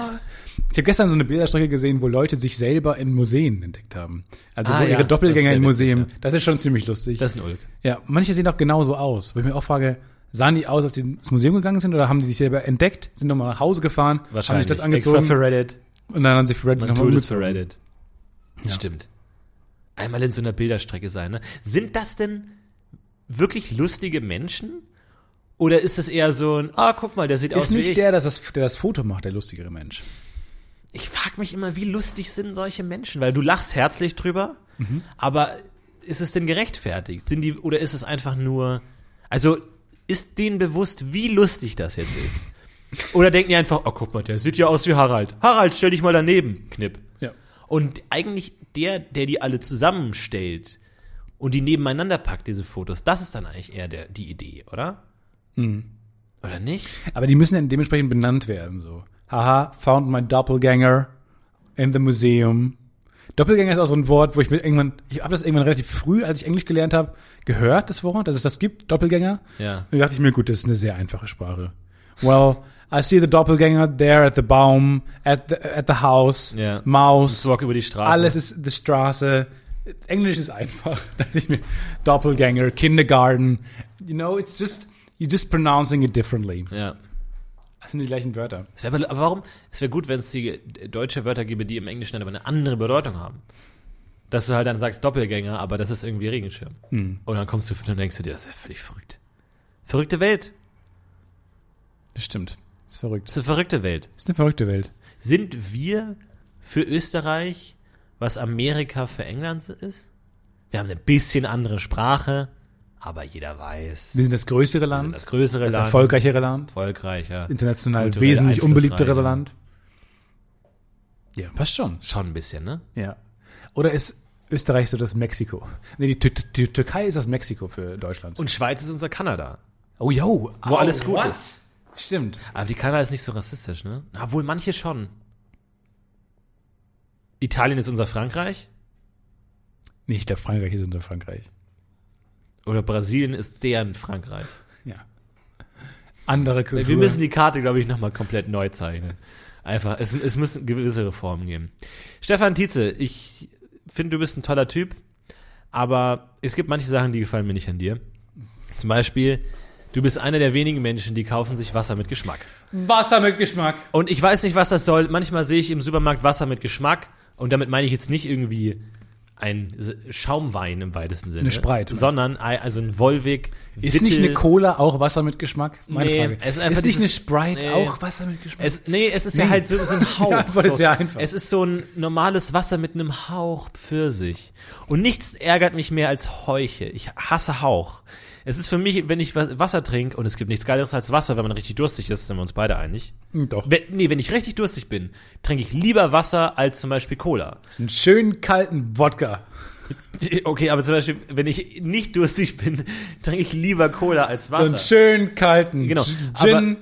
[SPEAKER 1] Ich habe gestern so eine Bilderstrecke gesehen, wo Leute sich selber in Museen entdeckt haben. Also
[SPEAKER 2] Ah,
[SPEAKER 1] wo
[SPEAKER 2] ja,
[SPEAKER 1] ihre Doppelgänger
[SPEAKER 2] ist
[SPEAKER 1] im Museum.
[SPEAKER 2] witzig,
[SPEAKER 1] Das ist schon ziemlich lustig.
[SPEAKER 2] Das ist ein Ulk.
[SPEAKER 1] ja, manche sehen auch genauso aus. Wo ich mir auch frage, sahen die aus, als sie ins Museum gegangen sind oder haben die sich selber entdeckt, sind nochmal nach Hause gefahren, haben
[SPEAKER 2] Wahrscheinlich.
[SPEAKER 1] sich das
[SPEAKER 2] Extra
[SPEAKER 1] angezogen
[SPEAKER 2] für Reddit.
[SPEAKER 1] und dann haben sie für Reddit nochmal
[SPEAKER 2] tut es für. Reddit. Das stimmt. Einmal in so einer Bilderstrecke sein, ne? Sind das denn wirklich lustige Menschen? Oder ist das eher so ein, ah, guck mal, der sieht aus
[SPEAKER 1] Ist
[SPEAKER 2] wie
[SPEAKER 1] nicht
[SPEAKER 2] ich.
[SPEAKER 1] der, das, der das Foto macht, der lustigere Mensch.
[SPEAKER 2] Ich frage mich immer, wie lustig sind solche Menschen? Weil du lachst herzlich drüber,
[SPEAKER 1] Mhm.
[SPEAKER 2] aber ist es denn gerechtfertigt? Sind die, oder ist es einfach nur, also, ist denen bewusst, wie lustig das jetzt ist? Oder denken die einfach, oh, guck mal, der sieht ja aus wie Harald. Harald, stell dich mal daneben. Knipp.
[SPEAKER 1] Ja.
[SPEAKER 2] Und eigentlich der, der die alle zusammenstellt und die nebeneinander packt, diese Fotos, das ist dann eigentlich eher der, die Idee, oder?
[SPEAKER 1] Mhm.
[SPEAKER 2] Oder nicht?
[SPEAKER 1] Aber die müssen dann dementsprechend benannt werden, so. Haha, found my doppelganger in the museum. Doppelgänger ist auch so ein Wort, wo ich mir irgendwann, ich habe das irgendwann relativ früh, als ich Englisch gelernt habe, gehört, das Wort, dass es das gibt, Doppelgänger.
[SPEAKER 2] Ja.
[SPEAKER 1] Und da dachte ich mir, gut, das ist eine sehr einfache Sprache. Well, I see the doppelganger there at the Baum, at the, at the house,
[SPEAKER 2] Ja.
[SPEAKER 1] Maus,
[SPEAKER 2] Walk über die Straße.
[SPEAKER 1] alles ist die Straße. Englisch ist einfach. Da dachte ich mir, Doppelganger, Kindergarten. You know, it's just, you're just pronouncing it differently.
[SPEAKER 2] Ja.
[SPEAKER 1] Das sind die gleichen Wörter.
[SPEAKER 2] Es wär, aber warum? Es wäre gut, wenn es die deutsche Wörter gäbe, die im Englischen dann aber eine andere Bedeutung haben. Dass du halt dann sagst Doppelgänger, aber das ist irgendwie Regenschirm. Und dann kommst du und denkst du dir, das ist ja völlig verrückt. Verrückte Welt.
[SPEAKER 1] Das stimmt. Das ist verrückt.
[SPEAKER 2] Das ist eine verrückte Welt.
[SPEAKER 1] Das ist eine verrückte Welt.
[SPEAKER 2] Sind wir für Österreich, was Amerika für England ist? Wir haben eine bisschen andere Sprache, aber jeder weiß.
[SPEAKER 1] Wir sind das größere
[SPEAKER 2] Wir sind
[SPEAKER 1] Land,
[SPEAKER 2] das größere
[SPEAKER 1] das
[SPEAKER 2] Land.
[SPEAKER 1] erfolgreichere Land,
[SPEAKER 2] erfolgreicher.
[SPEAKER 1] international wesentlich unbeliebtere. Land. Ja, passt schon.
[SPEAKER 2] Schon ein bisschen, ne?
[SPEAKER 1] Ja. Oder ist Österreich so das Mexiko? Nee, die, Tür die Türkei ist das Mexiko für Deutschland.
[SPEAKER 2] Und Schweiz ist unser Kanada.
[SPEAKER 1] Oh, yo.
[SPEAKER 2] Wo alles gut ist.
[SPEAKER 1] Stimmt.
[SPEAKER 2] Aber die Kanada ist nicht so rassistisch, ne? Obwohl manche schon. Italien ist unser Frankreich
[SPEAKER 1] Nee, ich glaube, Frankreich ist unter Frankreich.
[SPEAKER 2] Oder Brasilien ist deren Frankreich.
[SPEAKER 1] Ja. Andere Kultur.
[SPEAKER 2] Wir müssen die Karte, glaube ich, nochmal komplett neu zeichnen. Einfach, es, es müssen gewisse Reformen geben. Stefan Tietze, ich finde, du bist ein toller Typ, aber es gibt manche Sachen, die gefallen mir nicht an dir. Zum Beispiel, du bist einer der wenigen Menschen, die kaufen sich Wasser mit Geschmack.
[SPEAKER 1] Wasser mit Geschmack.
[SPEAKER 2] Und ich weiß nicht, was das soll. Manchmal sehe ich im Supermarkt Wasser mit Geschmack und damit meine ich jetzt nicht irgendwie ein Schaumwein im weitesten Sinne.
[SPEAKER 1] Eine du?
[SPEAKER 2] Sondern also ein Volvic.
[SPEAKER 1] Ist nicht eine Cola auch Wasser mit Geschmack? Meine
[SPEAKER 2] Nee,
[SPEAKER 1] Frage.
[SPEAKER 2] es ist einfach
[SPEAKER 1] ist nicht eine Sprite
[SPEAKER 2] nee.
[SPEAKER 1] auch Wasser mit Geschmack?
[SPEAKER 2] Es, nee, es ist ja
[SPEAKER 1] Nee.
[SPEAKER 2] halt so, so ein Hauch.
[SPEAKER 1] Antwort
[SPEAKER 2] so.
[SPEAKER 1] ist sehr einfach.
[SPEAKER 2] Es ist so ein normales Wasser mit einem Hauch Pfirsich. Und nichts ärgert mich mehr als Heuche. Ich hasse Hauch. Es ist für mich, wenn ich was- Wasser trinke, und es gibt nichts Geileres als Wasser, wenn man richtig durstig ist, sind wir uns beide einig.
[SPEAKER 1] Hm, Doch.
[SPEAKER 2] Wenn, nee, wenn ich richtig durstig bin, trinke ich lieber Wasser als zum Beispiel Cola.
[SPEAKER 1] einen schönen kalten Wodka.
[SPEAKER 2] Okay, aber zum Beispiel, wenn ich nicht durstig bin, trinke ich lieber Cola als
[SPEAKER 1] So einen
[SPEAKER 2] Wasser.
[SPEAKER 1] schönen kalten
[SPEAKER 2] Genau,
[SPEAKER 1] Gin.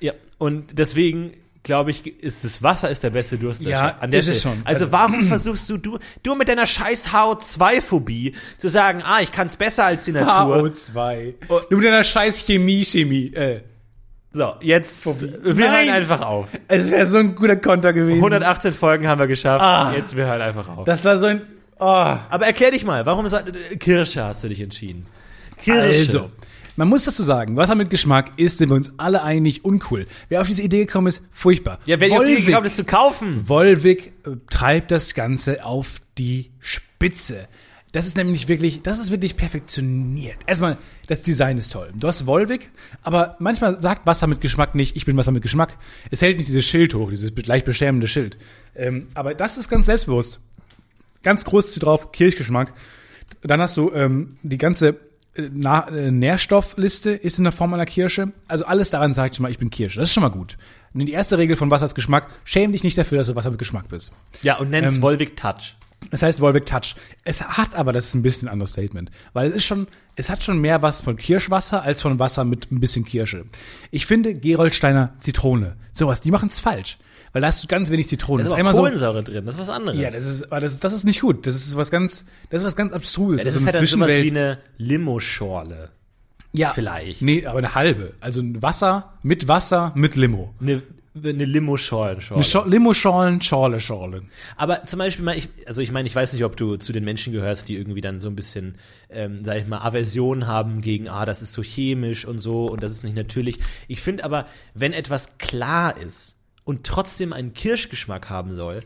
[SPEAKER 2] Ja, und deswegen glaube ich, ist das Wasser ist der beste Durstlöscher.
[SPEAKER 1] Ja,
[SPEAKER 2] an der
[SPEAKER 1] ist es schon.
[SPEAKER 2] Also,
[SPEAKER 1] Also-
[SPEAKER 2] warum versuchst du, du, du mit deiner scheiß HO2-Phobie zu sagen, ah, ich kann es besser als die Natur.
[SPEAKER 1] HO2.
[SPEAKER 2] Oh.
[SPEAKER 1] Du mit deiner scheiß Chemie, Chemie. Äh,
[SPEAKER 2] So, jetzt,
[SPEAKER 1] Phobie.
[SPEAKER 2] wir
[SPEAKER 1] Nein.
[SPEAKER 2] hören einfach auf.
[SPEAKER 1] es wäre so ein guter Konter gewesen.
[SPEAKER 2] 118 Folgen haben wir geschafft,
[SPEAKER 1] Ah.
[SPEAKER 2] jetzt wir hören einfach auf.
[SPEAKER 1] Das war so ein. Oh.
[SPEAKER 2] Aber erklär dich mal, warum Kirsche hast du dich entschieden? Kirsche.
[SPEAKER 1] Also, man muss dazu sagen, Wasser mit Geschmack ist, sind wir uns alle einig, uncool. Wer auf diese Idee gekommen ist, furchtbar.
[SPEAKER 2] Ja, wer auf die Idee gekommen ist zu kaufen.
[SPEAKER 1] Volvic äh, treibt das Ganze auf die Spitze. Das ist nämlich wirklich, das ist wirklich perfektioniert. Erstmal, das Design ist toll. Du hast Volvic, aber manchmal sagt Wasser mit Geschmack nicht, ich bin Wasser mit Geschmack. Es hält nicht dieses Schild hoch, dieses leicht beschämende Schild. Ähm, aber das ist ganz selbstbewusst. Ganz groß drauf, Kirschgeschmack. Dann hast du ähm, die ganze Na äh, Nährstoffliste ist in der Form einer Kirsche. Also alles daran sagt schon mal, ich bin Kirsche. Das ist schon mal gut. Und die erste Regel von Wassers Geschmack, schäm dich nicht dafür, dass du Wasser mit Geschmack bist.
[SPEAKER 2] Ja, und nenn's
[SPEAKER 1] Ähm,
[SPEAKER 2] Volvic Touch.
[SPEAKER 1] Das heißt Volvic Touch. Es hat aber, das ist ein bisschen ein anderes Statement, weil es ist schon, es hat schon mehr was von Kirschwasser als von Wasser mit ein bisschen Kirsche. Ich finde Gerolsteiner Zitrone, sowas, die machen es falsch, weil da hast du ganz wenig Zitrone.
[SPEAKER 2] Da ist
[SPEAKER 1] Das
[SPEAKER 2] aber
[SPEAKER 1] einmal so,
[SPEAKER 2] Kohlensäure drin, das ist was anderes.
[SPEAKER 1] ja, das ist, aber das, das ist nicht gut. Das ist was ganz, das ist was ganz abstruses.
[SPEAKER 2] Ja, das
[SPEAKER 1] so
[SPEAKER 2] ist
[SPEAKER 1] eine
[SPEAKER 2] halt dann sowas wie eine Limo-Schorle.
[SPEAKER 1] ja,
[SPEAKER 2] vielleicht.
[SPEAKER 1] Nee, aber eine halbe. Also ein Wasser mit Wasser mit Limo.
[SPEAKER 2] Eine, eine Limo-Schorle.
[SPEAKER 1] Eine Scho Limo-Schorlen, Schorle, Schorle.
[SPEAKER 2] Aber zum Beispiel mal, ich, also ich meine, ich weiß nicht, ob du zu den Menschen gehörst, die irgendwie dann so ein bisschen, ähm, sag ich mal, Aversion haben gegen, ah, das ist so chemisch und so und das ist nicht natürlich. Ich finde aber, wenn etwas klar ist und trotzdem einen Kirschgeschmack haben soll,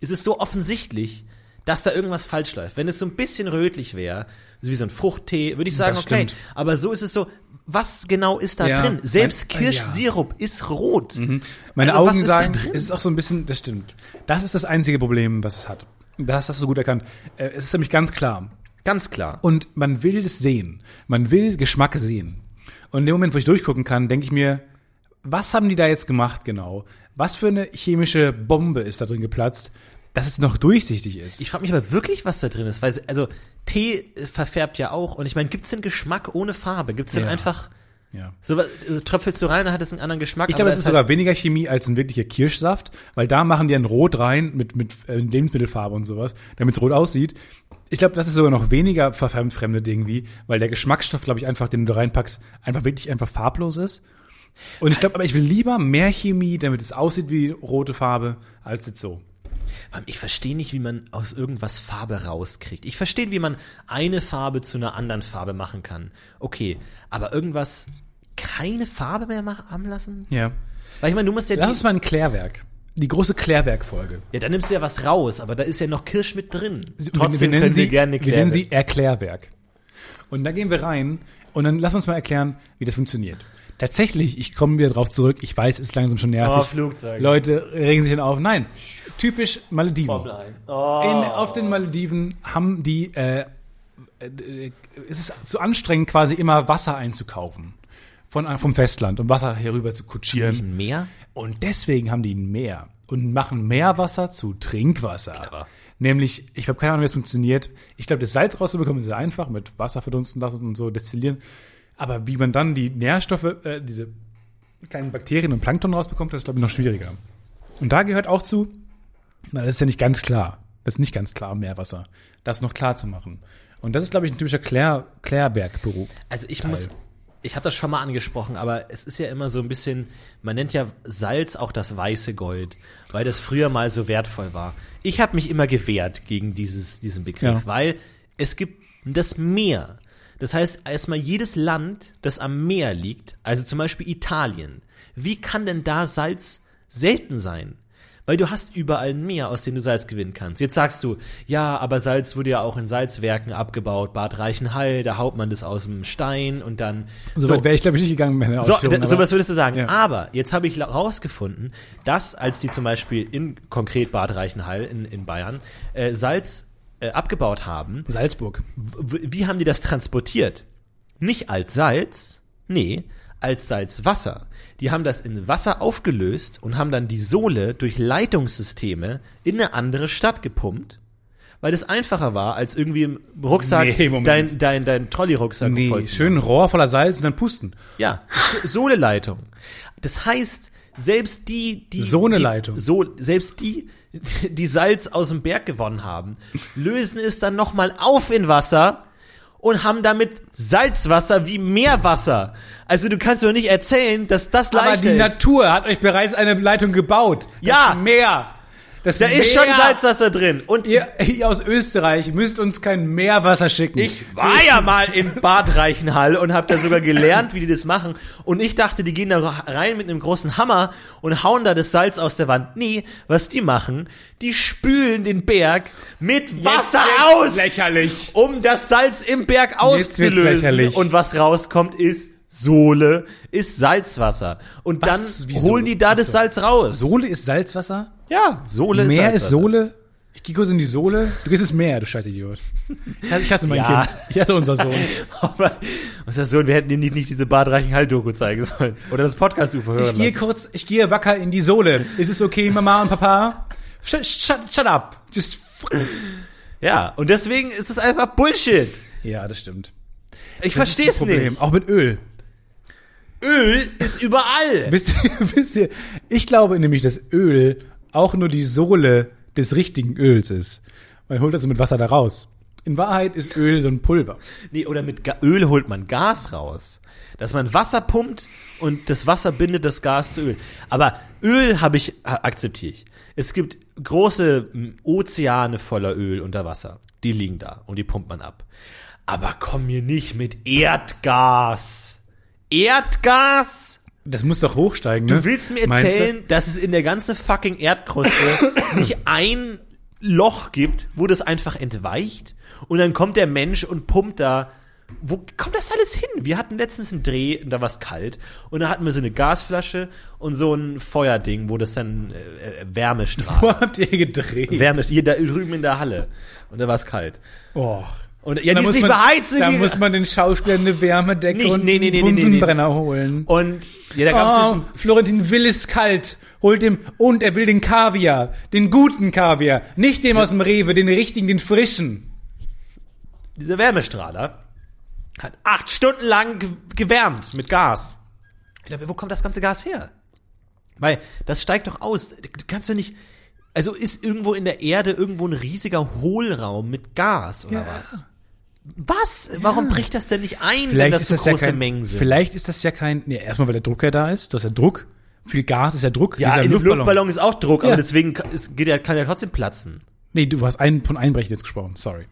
[SPEAKER 2] ist es so offensichtlich, dass da irgendwas falsch läuft. Wenn es so ein bisschen rötlich wäre, so wie so ein Fruchttee, würde ich sagen,
[SPEAKER 1] Das
[SPEAKER 2] okay.
[SPEAKER 1] stimmt.
[SPEAKER 2] Aber so ist es so, was genau ist da
[SPEAKER 1] Ja,
[SPEAKER 2] drin? Selbst
[SPEAKER 1] mein- ja.
[SPEAKER 2] Kirschsirup ist rot.
[SPEAKER 1] Meine
[SPEAKER 2] Also,
[SPEAKER 1] Augen sagen, es ist auch so ein bisschen, das stimmt. Das ist das einzige Problem, was es hat. Das hast du gut erkannt. Äh, Es ist nämlich ganz klar.
[SPEAKER 2] Ganz klar.
[SPEAKER 1] Und man will es sehen. Man will Geschmack sehen. Und in dem Moment, wo ich durchgucken kann, denke ich mir, was haben die da jetzt gemacht genau? Was für eine chemische Bombe ist da drin geplatzt, dass es noch durchsichtig ist?
[SPEAKER 2] Ich frage mich aber wirklich, was da drin ist, weil also Tee äh, verfärbt ja auch und ich meine, gibt's den Geschmack ohne Farbe? Gibt's den
[SPEAKER 1] Ja.
[SPEAKER 2] einfach
[SPEAKER 1] ja.
[SPEAKER 2] so was- also tröpfelst du rein, dann hat es einen anderen Geschmack.
[SPEAKER 1] Ich glaube, es ist
[SPEAKER 2] halt-
[SPEAKER 1] sogar weniger Chemie als ein wirklicher Kirschsaft, weil da machen die ein Rot rein mit, mit äh, Lebensmittelfarbe und sowas, damit es rot aussieht. Ich glaube, das ist sogar noch weniger verfremdet irgendwie, weil der Geschmacksstoff, glaube ich, einfach, den du reinpackst, einfach wirklich einfach farblos ist. Und ich glaube, aber ich will lieber mehr Chemie, damit es aussieht wie rote Farbe, als jetzt so.
[SPEAKER 2] Ich verstehe nicht, wie man aus irgendwas Farbe rauskriegt. Ich verstehe, wie man eine Farbe zu einer anderen Farbe machen kann. Okay, aber irgendwas keine Farbe mehr machen, haben lassen?
[SPEAKER 1] Ja.
[SPEAKER 2] Weil ich meine, du musst ja
[SPEAKER 1] Lass uns mal ein Klärwerk. Die große Klärwerk-Folge.
[SPEAKER 2] ja, da nimmst du ja was raus, aber da ist ja noch Kirsch mit drin. Trotzdem
[SPEAKER 1] wir nennen
[SPEAKER 2] können
[SPEAKER 1] sie,
[SPEAKER 2] wir gerne
[SPEAKER 1] wir nennen sie Erklärwerk. Und da gehen wir rein und dann lass uns mal erklären, wie das funktioniert. Tatsächlich, ich komme wieder drauf zurück. Ich weiß, ist langsam schon nervig.
[SPEAKER 2] Oh, Flugzeug.
[SPEAKER 1] Leute regen sich dann auf. Nein, typisch Malediven.
[SPEAKER 2] Formel 1. Oh.
[SPEAKER 1] In, auf den Malediven haben die, äh, äh, es ist zu anstrengend, quasi immer Wasser einzukaufen. Von, vom Festland, um Wasser herüber zu kutschieren.
[SPEAKER 2] Ein Meer?
[SPEAKER 1] Und deswegen haben die ein Meer und machen Meerwasser zu Trinkwasser.
[SPEAKER 2] Clever.
[SPEAKER 1] Nämlich, ich habe keine Ahnung, wie es funktioniert. Ich glaube, das Salz rauszubekommen ist sehr einfach, mit Wasser verdunsten lassen und so destillieren. Aber wie man dann die Nährstoffe, äh, diese kleinen Bakterien und Plankton rausbekommt, das ist, glaube ich, noch schwieriger. Und da gehört auch zu, na, das ist ja nicht ganz klar. Das ist nicht ganz klar, Meerwasser. Das noch klar zu machen. Und das ist, glaube ich, ein typischer Klär, Klärbergberuf.
[SPEAKER 2] Also ich
[SPEAKER 1] Teil.
[SPEAKER 2] muss, ich habe das schon mal angesprochen, aber es ist ja immer so ein bisschen, man nennt ja Salz auch das weiße Gold, weil das früher mal so wertvoll war. Ich habe mich immer gewehrt gegen dieses, diesen Begriff,
[SPEAKER 1] Ja.
[SPEAKER 2] weil es gibt das Meer. Das heißt, erstmal jedes Land, das am Meer liegt, also zum Beispiel Italien, wie kann denn da Salz selten sein? Weil du hast überall ein Meer, aus dem du Salz gewinnen kannst. Jetzt sagst du, ja, aber Salz wurde ja auch in Salzwerken abgebaut, Bad Reichenhall, da haut man das aus dem Stein und dann.
[SPEAKER 1] So weit wäre ich, glaube ich, nicht gegangen mit meiner
[SPEAKER 2] So,
[SPEAKER 1] Ausführung,
[SPEAKER 2] d-
[SPEAKER 1] aber-
[SPEAKER 2] sowas würdest du sagen.
[SPEAKER 1] Ja.
[SPEAKER 2] Aber jetzt habe ich rausgefunden, dass als die zum Beispiel in konkret Bad Reichenhall in, in Bayern äh, Salz äh, abgebaut haben,
[SPEAKER 1] Salzburg.
[SPEAKER 2] wie haben die das transportiert? Nicht als Salz, nee, als Salzwasser. Die haben das in Wasser aufgelöst und haben dann die Sohle durch Leitungssysteme in eine andere Stadt gepumpt, weil das einfacher war, als irgendwie im Rucksack
[SPEAKER 1] Nee,
[SPEAKER 2] dein, dein, dein Trolley-Rucksack
[SPEAKER 1] Nee,
[SPEAKER 2] voll zu
[SPEAKER 1] schön Rohr voller Salz und dann pusten.
[SPEAKER 2] ja, So- Sohleleitung. Das heißt, selbst die, die
[SPEAKER 1] Sohneleitung.
[SPEAKER 2] die, so, selbst die, die Salz aus dem Berg gewonnen haben, lösen es dann nochmal auf in Wasser und haben damit Salzwasser wie Meerwasser. Also du kannst doch nicht erzählen, dass das
[SPEAKER 1] Aber
[SPEAKER 2] leichter
[SPEAKER 1] die
[SPEAKER 2] ist.
[SPEAKER 1] Natur hat euch bereits eine Leitung gebaut.
[SPEAKER 2] Ja.
[SPEAKER 1] Das Meer. Das
[SPEAKER 2] da ist schon Salzwasser drin. Und
[SPEAKER 1] Ihr, ihr aus Österreich müsst uns kein Meerwasser schicken.
[SPEAKER 2] Ich war ja mal in Bad Reichenhall und habe da sogar gelernt, wie die das machen. Und ich dachte, die gehen da rein mit einem großen Hammer und hauen da das Salz aus der Wand. Nee, was die machen, die spülen den Berg mit Wasser aus,
[SPEAKER 1] lächerlich.
[SPEAKER 2] um das Salz im Berg auszulösen. Und was rauskommt, ist Sohle, ist Salzwasser. Und
[SPEAKER 1] Was?
[SPEAKER 2] dann
[SPEAKER 1] Wieso?
[SPEAKER 2] holen die da das
[SPEAKER 1] Achso.
[SPEAKER 2] Salz raus.
[SPEAKER 1] Sohle ist Salzwasser?
[SPEAKER 2] Ja, Sohle ist
[SPEAKER 1] Meer ist Sohle? Ich gehe kurz in die Sohle. Du gehst ins Meer, du scheiß Idiot. Ich hasse mein
[SPEAKER 2] Ja.
[SPEAKER 1] Kind. Ich hasse unser Sohn.
[SPEAKER 2] Aber, was ist das so? Wir hätten ihm nicht, nicht diese Bad Reichenhall-Doku zeigen sollen. Oder das Podcast-UFO hören
[SPEAKER 1] Ich gehe kurz, ich gehe wacker in die Sohle. Ist es okay, Mama und Papa? Shut, shut, shut up. Just
[SPEAKER 2] Ja, und deswegen ist es einfach Bullshit.
[SPEAKER 1] Ja, das stimmt.
[SPEAKER 2] Ich
[SPEAKER 1] Das ist
[SPEAKER 2] verstehe
[SPEAKER 1] das
[SPEAKER 2] es
[SPEAKER 1] Problem.
[SPEAKER 2] nicht.
[SPEAKER 1] Auch mit Öl.
[SPEAKER 2] Öl ist überall.
[SPEAKER 1] Wisst ihr, wisst ihr, ich glaube nämlich, dass Öl auch nur die Sohle des richtigen Öls ist. Man holt das mit Wasser da raus. In Wahrheit ist Öl so ein Pulver.
[SPEAKER 2] Nee, oder mit Ga Öl holt man Gas raus. Dass man Wasser pumpt und das Wasser bindet das Gas zu Öl. Aber Öl habe ich, akzeptiere ich. Es gibt große Ozeane voller Öl unter Wasser. Die liegen da und die pumpt man ab. Aber komm mir nicht mit Erdgas. Erdgas?
[SPEAKER 1] Das muss doch hochsteigen, ne?
[SPEAKER 2] Du willst mir erzählen, dass es in der ganzen fucking Erdkruste nicht ein Loch gibt, wo das einfach entweicht? Und dann kommt der Mensch und pumpt da. Wo kommt das alles hin? Wir hatten letztens einen Dreh, und da war es kalt. Und da hatten wir so eine Gasflasche und so ein Feuerding, wo das dann äh, äh, Wärme strahlt.
[SPEAKER 1] Wo habt ihr gedreht?
[SPEAKER 2] Wärme, hier da drüben in der Halle. Und da war es kalt.
[SPEAKER 1] Och.
[SPEAKER 2] Und ja,
[SPEAKER 1] Da
[SPEAKER 2] die ist
[SPEAKER 1] muss
[SPEAKER 2] nicht
[SPEAKER 1] man,
[SPEAKER 2] beheizt.
[SPEAKER 1] Da muss man den Schauspielern eine Wärmedecke
[SPEAKER 2] Nicht-
[SPEAKER 1] und
[SPEAKER 2] nee, nee, nee,
[SPEAKER 1] einen. Bunsenbrenner holen.
[SPEAKER 2] und ja, da gab's
[SPEAKER 1] Oh, Florentin will es kalt. Holt dem, und er will den Kaviar. Den guten Kaviar. Nicht den aus dem Rewe, den richtigen, den frischen.
[SPEAKER 2] dieser Wärmestrahler hat acht Stunden lang ge gewärmt mit Gas. Ich glaube, wo kommt das ganze Gas her? Weil das steigt doch aus. Du kannst doch nicht. Also ist irgendwo in der Erde irgendwo ein riesiger Hohlraum mit Gas oder
[SPEAKER 1] Ja.
[SPEAKER 2] was? Was? Warum bricht das denn nicht ein, wenn
[SPEAKER 1] Vielleicht
[SPEAKER 2] das
[SPEAKER 1] ist
[SPEAKER 2] so
[SPEAKER 1] das ja
[SPEAKER 2] große
[SPEAKER 1] kein,
[SPEAKER 2] Mengen sind?
[SPEAKER 1] Vielleicht ist das ja kein, nee, erstmal weil der Druck ja da ist, du hast ja Druck, viel Gas ist ja Druck.
[SPEAKER 2] ja,
[SPEAKER 1] dieser
[SPEAKER 2] in dem Luftballon ist auch Druck,
[SPEAKER 1] Ja.
[SPEAKER 2] aber deswegen geht ja, kann ja trotzdem platzen.
[SPEAKER 1] Nee, du hast einen von Einbrechen jetzt gesprochen, sorry.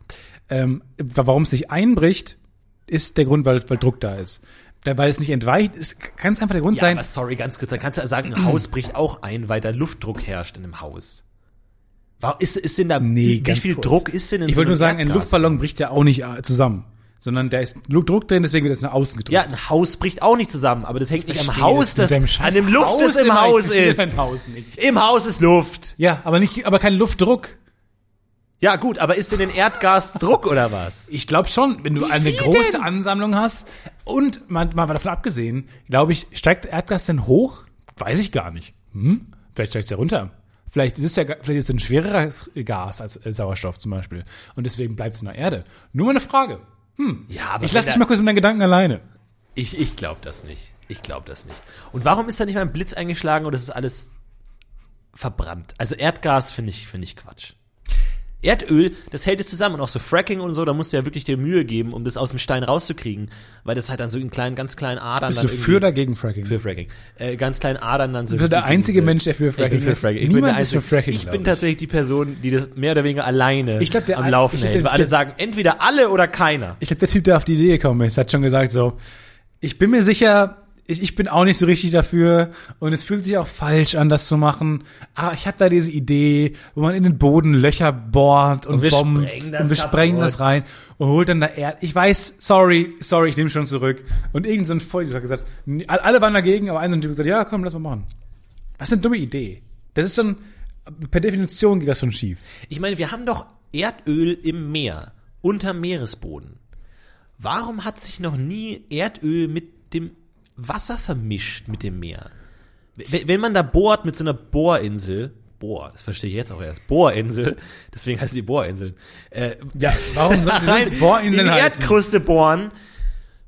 [SPEAKER 1] Ähm, warum es nicht einbricht, ist der Grund, weil, weil Druck da ist. Weil es nicht entweicht, ist, kann es einfach der Grund
[SPEAKER 2] Ja,
[SPEAKER 1] sein.
[SPEAKER 2] aber sorry, ganz kurz, dann kannst du ja sagen, ein Haus bricht auch ein, weil da Luftdruck herrscht in einem Haus. Warum ist, ist denn da,
[SPEAKER 1] Nee,
[SPEAKER 2] wie viel
[SPEAKER 1] kurz.
[SPEAKER 2] Druck ist denn in
[SPEAKER 1] Ich
[SPEAKER 2] so
[SPEAKER 1] wollte nur sagen, ein
[SPEAKER 2] Erdgas?
[SPEAKER 1] Luftballon bricht ja auch nicht äh, zusammen, sondern da ist Druck drin, deswegen wird es nach außen gedrückt.
[SPEAKER 2] Ja, ein Haus bricht auch nicht zusammen, aber das hängt nicht am Haus,
[SPEAKER 1] das
[SPEAKER 2] das, an dem Luft,
[SPEAKER 1] Haus
[SPEAKER 2] das im Haus ist.
[SPEAKER 1] Haus.
[SPEAKER 2] Im Haus ist Luft.
[SPEAKER 1] Ja, aber nicht, aber kein Luftdruck.
[SPEAKER 2] Ja, gut, aber ist in den Erdgas Druck oder was?
[SPEAKER 1] Ich glaube schon, wenn du eine
[SPEAKER 2] viel
[SPEAKER 1] große
[SPEAKER 2] denn?
[SPEAKER 1] Ansammlung hast und mal, mal davon abgesehen, glaube ich, steigt Erdgas denn hoch? Weiß ich gar nicht. Hm? Vielleicht steigt es ja runter. Vielleicht ist es ja, vielleicht ist es ein schwereres Gas als äh, Sauerstoff zum Beispiel. Und deswegen bleibt es in der Erde. Nur mal eine Frage.
[SPEAKER 2] Ja, aber
[SPEAKER 1] Ich lasse dich mal kurz mit deinen Gedanken alleine.
[SPEAKER 2] Ich, ich glaube das nicht. Ich glaube das nicht. Und warum ist da nicht mal ein Blitz eingeschlagen oder ist es alles verbrannt? Also Erdgas finde ich, finde ich Quatsch. Erdöl, das hält es zusammen und auch so Fracking und so, da musst du ja wirklich dir Mühe geben, um das aus dem Stein rauszukriegen, weil das halt dann so in kleinen, ganz kleinen Adern
[SPEAKER 1] Bist
[SPEAKER 2] dann
[SPEAKER 1] du
[SPEAKER 2] irgendwie-
[SPEAKER 1] für oder gegen Fracking?
[SPEAKER 2] für Fracking, äh, ganz kleinen Adern dann so.
[SPEAKER 1] Du bist der einzige Mensch, der für
[SPEAKER 2] Ich bin
[SPEAKER 1] Fracking
[SPEAKER 2] für
[SPEAKER 1] ist.
[SPEAKER 2] Fracking. Ich
[SPEAKER 1] Niemand
[SPEAKER 2] bin der
[SPEAKER 1] ist für
[SPEAKER 2] einzige.
[SPEAKER 1] Fracking,
[SPEAKER 2] Ich bin
[SPEAKER 1] ich.
[SPEAKER 2] tatsächlich die Person, die das mehr oder weniger alleine
[SPEAKER 1] Ich glaub, der
[SPEAKER 2] am Laufen
[SPEAKER 1] ich
[SPEAKER 2] hält,
[SPEAKER 1] der-
[SPEAKER 2] weil alle
[SPEAKER 1] der-
[SPEAKER 2] sagen, entweder alle oder keiner.
[SPEAKER 1] Ich glaube, der Typ, der auf die Idee gekommen ist, hat schon gesagt so, ich bin mir sicher, ich, ich bin auch nicht so richtig dafür und es fühlt sich auch falsch an, das zu machen. Aber ich habe da diese Idee, wo man in den Boden Löcher bohrt und,
[SPEAKER 2] Und wir
[SPEAKER 1] bombt
[SPEAKER 2] sprengen das
[SPEAKER 1] und wir sprengen das rein und holt dann da Erd. Ich weiß, sorry, sorry, ich nehme schon zurück. Und irgend so ein Vollidiot hat gesagt, alle waren dagegen, aber ein so ein Typ gesagt, ja, komm, lass mal machen. Was eine dumme Idee. Das ist schon, per Definition geht das schon schief.
[SPEAKER 2] Ich meine, wir haben doch Erdöl im Meer, unter Meeresboden. Warum hat sich noch nie Erdöl mit dem Wasser vermischt mit dem Meer? Wenn man da bohrt mit so einer Bohrinsel, Bohr, das verstehe ich jetzt auch erst, Bohrinsel, deswegen heißt die Bohrinseln, äh,
[SPEAKER 1] Ja, warum soll
[SPEAKER 2] rein
[SPEAKER 1] das Bohrinseln
[SPEAKER 2] in die? Erdkruste bohren,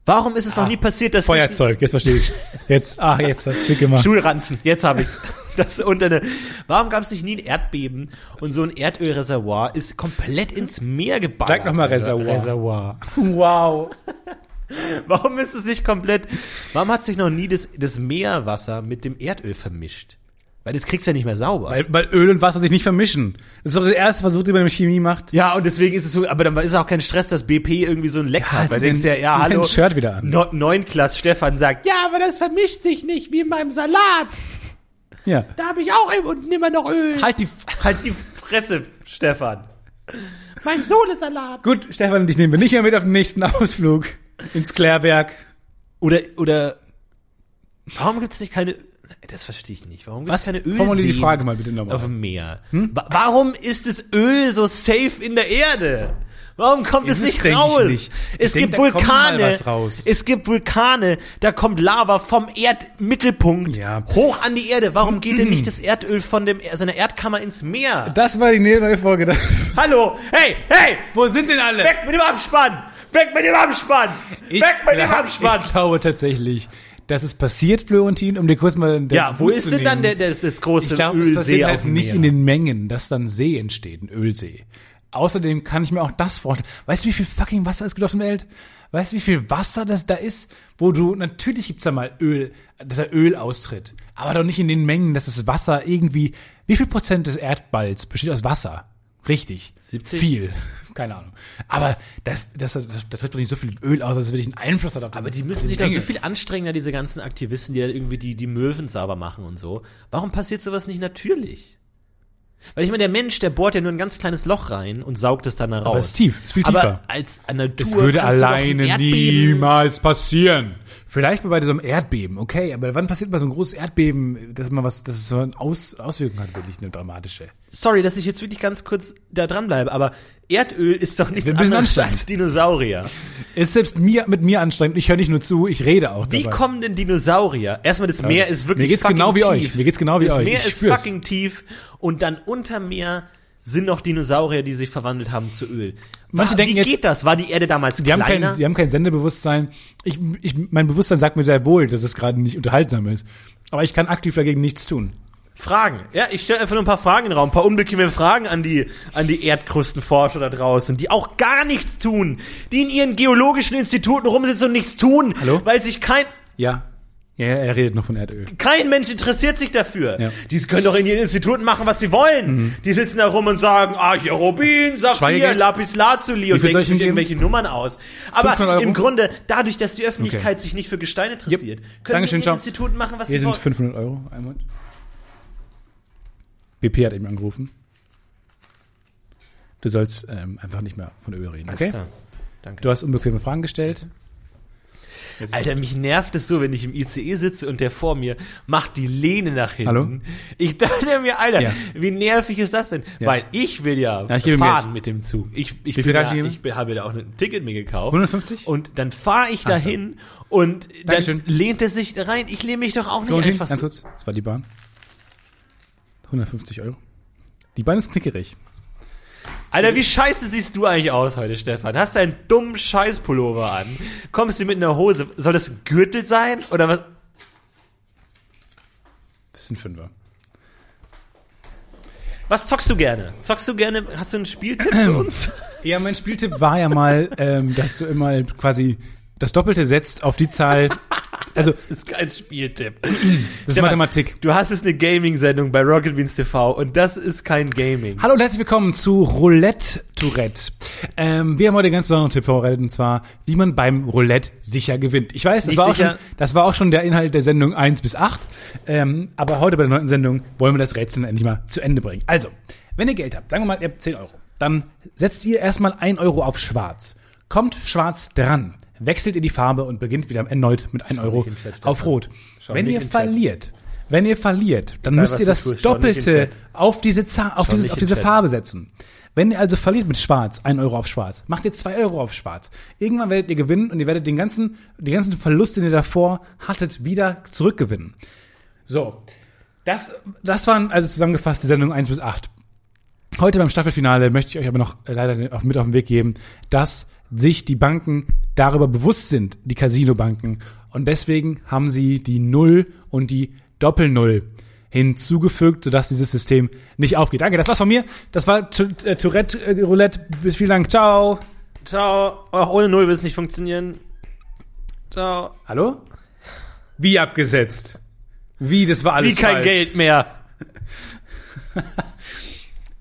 [SPEAKER 2] warum ist es noch
[SPEAKER 1] Ah,
[SPEAKER 2] nie passiert, dass
[SPEAKER 1] Feuerzeug, jetzt verstehe ich's. Jetzt, ah, jetzt hat's Klick gemacht.
[SPEAKER 2] Schulranzen, jetzt habe ich's. Das unter eine, warum gab es nicht nie ein Erdbeben und so ein Erdölreservoir ist komplett ins Meer geballert?
[SPEAKER 1] Sag noch mal Reservoir.
[SPEAKER 2] Reservoir.
[SPEAKER 1] Wow.
[SPEAKER 2] Warum ist es nicht komplett, warum hat sich noch nie das, das Meerwasser mit dem Erdöl vermischt? Weil das kriegst du ja nicht mehr sauber.
[SPEAKER 1] Weil, weil Öl und Wasser sich nicht vermischen. Das ist doch der erste Versuch, den man in Chemie macht.
[SPEAKER 2] ja, und deswegen ist es so, aber dann ist auch kein Stress, dass BP irgendwie so ein Leck hat. Weil du denkst ja, ja, hallo.
[SPEAKER 1] Shirt wieder an.
[SPEAKER 2] No, Neunklass Stefan sagt, ja, aber das vermischt sich nicht wie in meinem Salat.
[SPEAKER 1] Ja.
[SPEAKER 2] Da habe ich auch unten immer noch Öl.
[SPEAKER 1] Halt die,
[SPEAKER 2] Halt die Fresse, Stefan. Mein Sohlesalat.
[SPEAKER 1] gut, Stefan und ich nehmen wir nicht mehr mit auf den nächsten Ausflug ins Klärwerk.
[SPEAKER 2] Oder, oder, warum gibt es nicht keine, das verstehe ich nicht. Warum gibt es keine Ölseen
[SPEAKER 1] Formulier die Frage mal bitte nochmal.
[SPEAKER 2] auf dem Meer? Wa- Warum ist das Öl so safe in der Erde? Warum kommt es nicht raus?
[SPEAKER 1] nicht.
[SPEAKER 2] Es gibt
[SPEAKER 1] denk, mal
[SPEAKER 2] Vulkane. Es gibt Vulkane, da kommt Lava vom Erdmittelpunkt
[SPEAKER 1] Ja.
[SPEAKER 2] hoch an die Erde. Warum geht denn nicht das Erdöl von dem, seiner Erdkammer ins Meer?
[SPEAKER 1] Das war die neue Folge. Da-
[SPEAKER 2] Hallo, hey, hey,
[SPEAKER 1] Wo sind denn alle?
[SPEAKER 2] weg mit dem Abspann! Weg mit dem Abspann!
[SPEAKER 1] Ich
[SPEAKER 2] weg mit dem
[SPEAKER 1] glaub-
[SPEAKER 2] Abspann!
[SPEAKER 1] Ich glaube tatsächlich, dass es passiert, Florentin, um dir kurz mal den
[SPEAKER 2] Ja, wo ist
[SPEAKER 1] zu
[SPEAKER 2] denn dann der, der, das große
[SPEAKER 1] Ich glaube, es
[SPEAKER 2] Ölsee
[SPEAKER 1] passiert
[SPEAKER 2] auf
[SPEAKER 1] halt nicht in den Mengen, dass dann See entsteht, ein Ölsee. Außerdem kann ich mir auch das vorstellen. Weißt du, wie viel fucking Wasser es gibt auf der Welt? Weißt du, wie viel Wasser das da ist? Wo du, natürlich gibt's da mal Öl, dass da Öl austritt. Aber doch nicht in den Mengen, dass das Wasser irgendwie, wie viel Prozent des Erdballs besteht aus Wasser? Richtig.
[SPEAKER 2] 70?
[SPEAKER 1] Viel. Keine Ahnung. Aber das, das, das, da tritt doch nicht so viel Öl aus, dass es wirklich einen Einfluss hat auf
[SPEAKER 2] Aber die müssen sich doch so viel anstrengen, da diese ganzen Aktivisten, die da irgendwie die, die Möwen sauber machen und so. Warum passiert sowas nicht natürlich? Weil ich meine, der Mensch, der bohrt ja nur ein ganz kleines Loch rein und saugt es dann da raus.
[SPEAKER 1] Aber es ist tief, ist viel
[SPEAKER 2] Aber
[SPEAKER 1] tiefer.
[SPEAKER 2] als Natur
[SPEAKER 1] Das würde alleine niemals passieren. Vielleicht mal bei so einem Erdbeben, okay, aber wann passiert mal so ein großes Erdbeben, dass man was, dass es so eine Aus, Auswirkung hat, wirklich eine dramatische?
[SPEAKER 2] Sorry, dass ich jetzt wirklich ganz kurz da dran bleibe, aber Erdöl ist doch nichts anderes
[SPEAKER 1] anstrengend.
[SPEAKER 2] als Dinosaurier.
[SPEAKER 1] Ist selbst mir, mit mir anstrengend, ich höre nicht nur zu, ich rede auch
[SPEAKER 2] Wie
[SPEAKER 1] dabei.
[SPEAKER 2] kommen denn Dinosaurier? Erstmal, das Meer ist wirklich
[SPEAKER 1] Mir geht's
[SPEAKER 2] fucking
[SPEAKER 1] genau wie
[SPEAKER 2] tief.
[SPEAKER 1] euch. Mir geht's genau wie
[SPEAKER 2] das
[SPEAKER 1] euch.
[SPEAKER 2] Meer
[SPEAKER 1] Ich
[SPEAKER 2] ist
[SPEAKER 1] spür's.
[SPEAKER 2] fucking tief und dann unter Meer sind noch Dinosaurier, die sich verwandelt haben zu Öl.
[SPEAKER 1] Manche
[SPEAKER 2] War,
[SPEAKER 1] denken
[SPEAKER 2] wie
[SPEAKER 1] jetzt-
[SPEAKER 2] geht das? War die Erde damals
[SPEAKER 1] Die haben,
[SPEAKER 2] kleiner?
[SPEAKER 1] kein, die haben kein Sendebewusstsein. Ich, ich, mein Bewusstsein sagt mir sehr wohl, dass es gerade nicht unterhaltsam ist. Aber ich kann aktiv dagegen nichts tun.
[SPEAKER 2] Fragen. Ja, ich stelle einfach nur ein paar Fragen in den Raum, ein paar unbequeme Fragen an die, an die Erdkrustenforscher da draußen, die auch gar nichts tun, die in ihren geologischen Instituten rumsitzen und nichts tun,
[SPEAKER 1] Hallo?
[SPEAKER 2] weil sich kein,
[SPEAKER 1] Ja. Ja, er redet noch von Erdöl.
[SPEAKER 2] kein Mensch interessiert sich dafür.
[SPEAKER 1] Ja.
[SPEAKER 2] Die können doch in ihren Instituten machen, was sie wollen. Die sitzen da rum und sagen, ah, hier Rubin, Saphir? Lapis Lazuli und denken
[SPEAKER 1] ich
[SPEAKER 2] sich irgendwelche Nummern aus. Aber
[SPEAKER 1] 500 Euro?
[SPEAKER 2] im Grunde, dadurch, dass die Öffentlichkeit
[SPEAKER 1] Okay.
[SPEAKER 2] sich nicht für Gesteine interessiert, können
[SPEAKER 1] Dankeschön,
[SPEAKER 2] die in ihren Instituten machen, was
[SPEAKER 1] Hier
[SPEAKER 2] sie
[SPEAKER 1] sind
[SPEAKER 2] wollen.
[SPEAKER 1] 500 Euro. Einmal. BP hat eben angerufen. Du sollst ähm, einfach nicht mehr von Öl reden, okay?
[SPEAKER 2] Danke.
[SPEAKER 1] Du hast unbequeme Fragen gestellt. Jetzt
[SPEAKER 2] Alter, mich nervt es so, wenn ich im ICE sitze und der vor mir macht die Lehne nach hinten.
[SPEAKER 1] Hallo?
[SPEAKER 2] Ich dachte mir, Alter,
[SPEAKER 1] Ja.
[SPEAKER 2] wie nervig ist das denn?
[SPEAKER 1] Ja.
[SPEAKER 2] Weil ich will ja,
[SPEAKER 1] Ja, ich
[SPEAKER 2] fahren mit dem Zug. Ich, ich, bin ja,
[SPEAKER 1] ich
[SPEAKER 2] habe ja auch ein Ticket mir gekauft.
[SPEAKER 1] 150?
[SPEAKER 2] Und dann fahre ich
[SPEAKER 1] du.
[SPEAKER 2] dahin und dann
[SPEAKER 1] Dankeschön.
[SPEAKER 2] lehnt er sich rein. Ich lehne mich doch auch nicht
[SPEAKER 1] Go hin,
[SPEAKER 2] einfach
[SPEAKER 1] ganz
[SPEAKER 2] so.
[SPEAKER 1] kurz. Das war die Bahn. 150 Euro. Die Bahn ist knickerig.
[SPEAKER 2] Alter, wie scheiße siehst du eigentlich aus heute, Stefan? Hast du einen dummen Scheißpullover an? Kommst du mit einer Hose? Soll das ein Gürtel sein? Oder was?
[SPEAKER 1] Das sind Fünfer.
[SPEAKER 2] Was zockst du gerne? Zockst du gerne? Hast du einen Spieltipp für uns?
[SPEAKER 1] Ja, mein Spieltipp war ja mal, ähm, dass du immer quasi das Doppelte setzt auf die Zahl. Also,
[SPEAKER 2] Das ist kein Spieltipp.
[SPEAKER 1] das ist
[SPEAKER 2] Stefan,
[SPEAKER 1] Mathematik.
[SPEAKER 2] Du hast jetzt eine Gaming-Sendung bei Rocket Beans TV und das ist kein Gaming.
[SPEAKER 1] Hallo und herzlich willkommen zu Roulette Tourette. Ähm, wir haben heute einen ganz besonderen Tipp vorbereitet und zwar, wie man beim Roulette sicher gewinnt. Ich weiß, das
[SPEAKER 2] Nicht
[SPEAKER 1] war, auch
[SPEAKER 2] sicher.
[SPEAKER 1] schon, das war auch schon der Inhalt der Sendung 1 bis 8. Ähm, aber heute bei der neunten Sendung wollen wir das Rätsel endlich mal zu Ende bringen. Also, wenn ihr Geld habt, sagen wir mal, ihr habt 10 Euro, dann setzt ihr erstmal 1 Euro auf schwarz. Kommt schwarz dran, wechselt ihr die Farbe und beginnt wieder erneut mit 1 Euro auf rot.
[SPEAKER 2] Schau
[SPEAKER 1] wenn ihr verliert, wenn ihr verliert, dann
[SPEAKER 2] Egal,
[SPEAKER 1] müsst ihr das
[SPEAKER 2] tust,
[SPEAKER 1] Doppelte auf diese Zahl, auf, dieses, auf diese. Farbe setzen. Wenn ihr also verliert mit Schwarz, 1 Euro auf Schwarz, macht ihr 2 Euro auf Schwarz. Irgendwann werdet ihr gewinnen und ihr werdet den ganzen, den ganzen Verlust, den ihr davor hattet, wieder zurückgewinnen. So. Das, das waren also zusammengefasst die Sendung 1 bis 8. Heute beim Staffelfinale möchte ich euch aber noch äh, leider auf, mit auf den Weg geben, dass sich die Banken darüber bewusst sind, die Casino-Banken. Und deswegen haben sie die Null und die Doppel-Null hinzugefügt, sodass dieses System nicht aufgeht. Danke, das war's von mir. Das war äh, Tourette äh, Roulette. Bis vielen Dank. Ciao.
[SPEAKER 2] Ciao. Auch ohne Null wird es nicht funktionieren. Ciao.
[SPEAKER 1] Hallo? Wie abgesetzt? Wie, das war alles
[SPEAKER 2] Wie kein
[SPEAKER 1] falsch.
[SPEAKER 2] Geld mehr.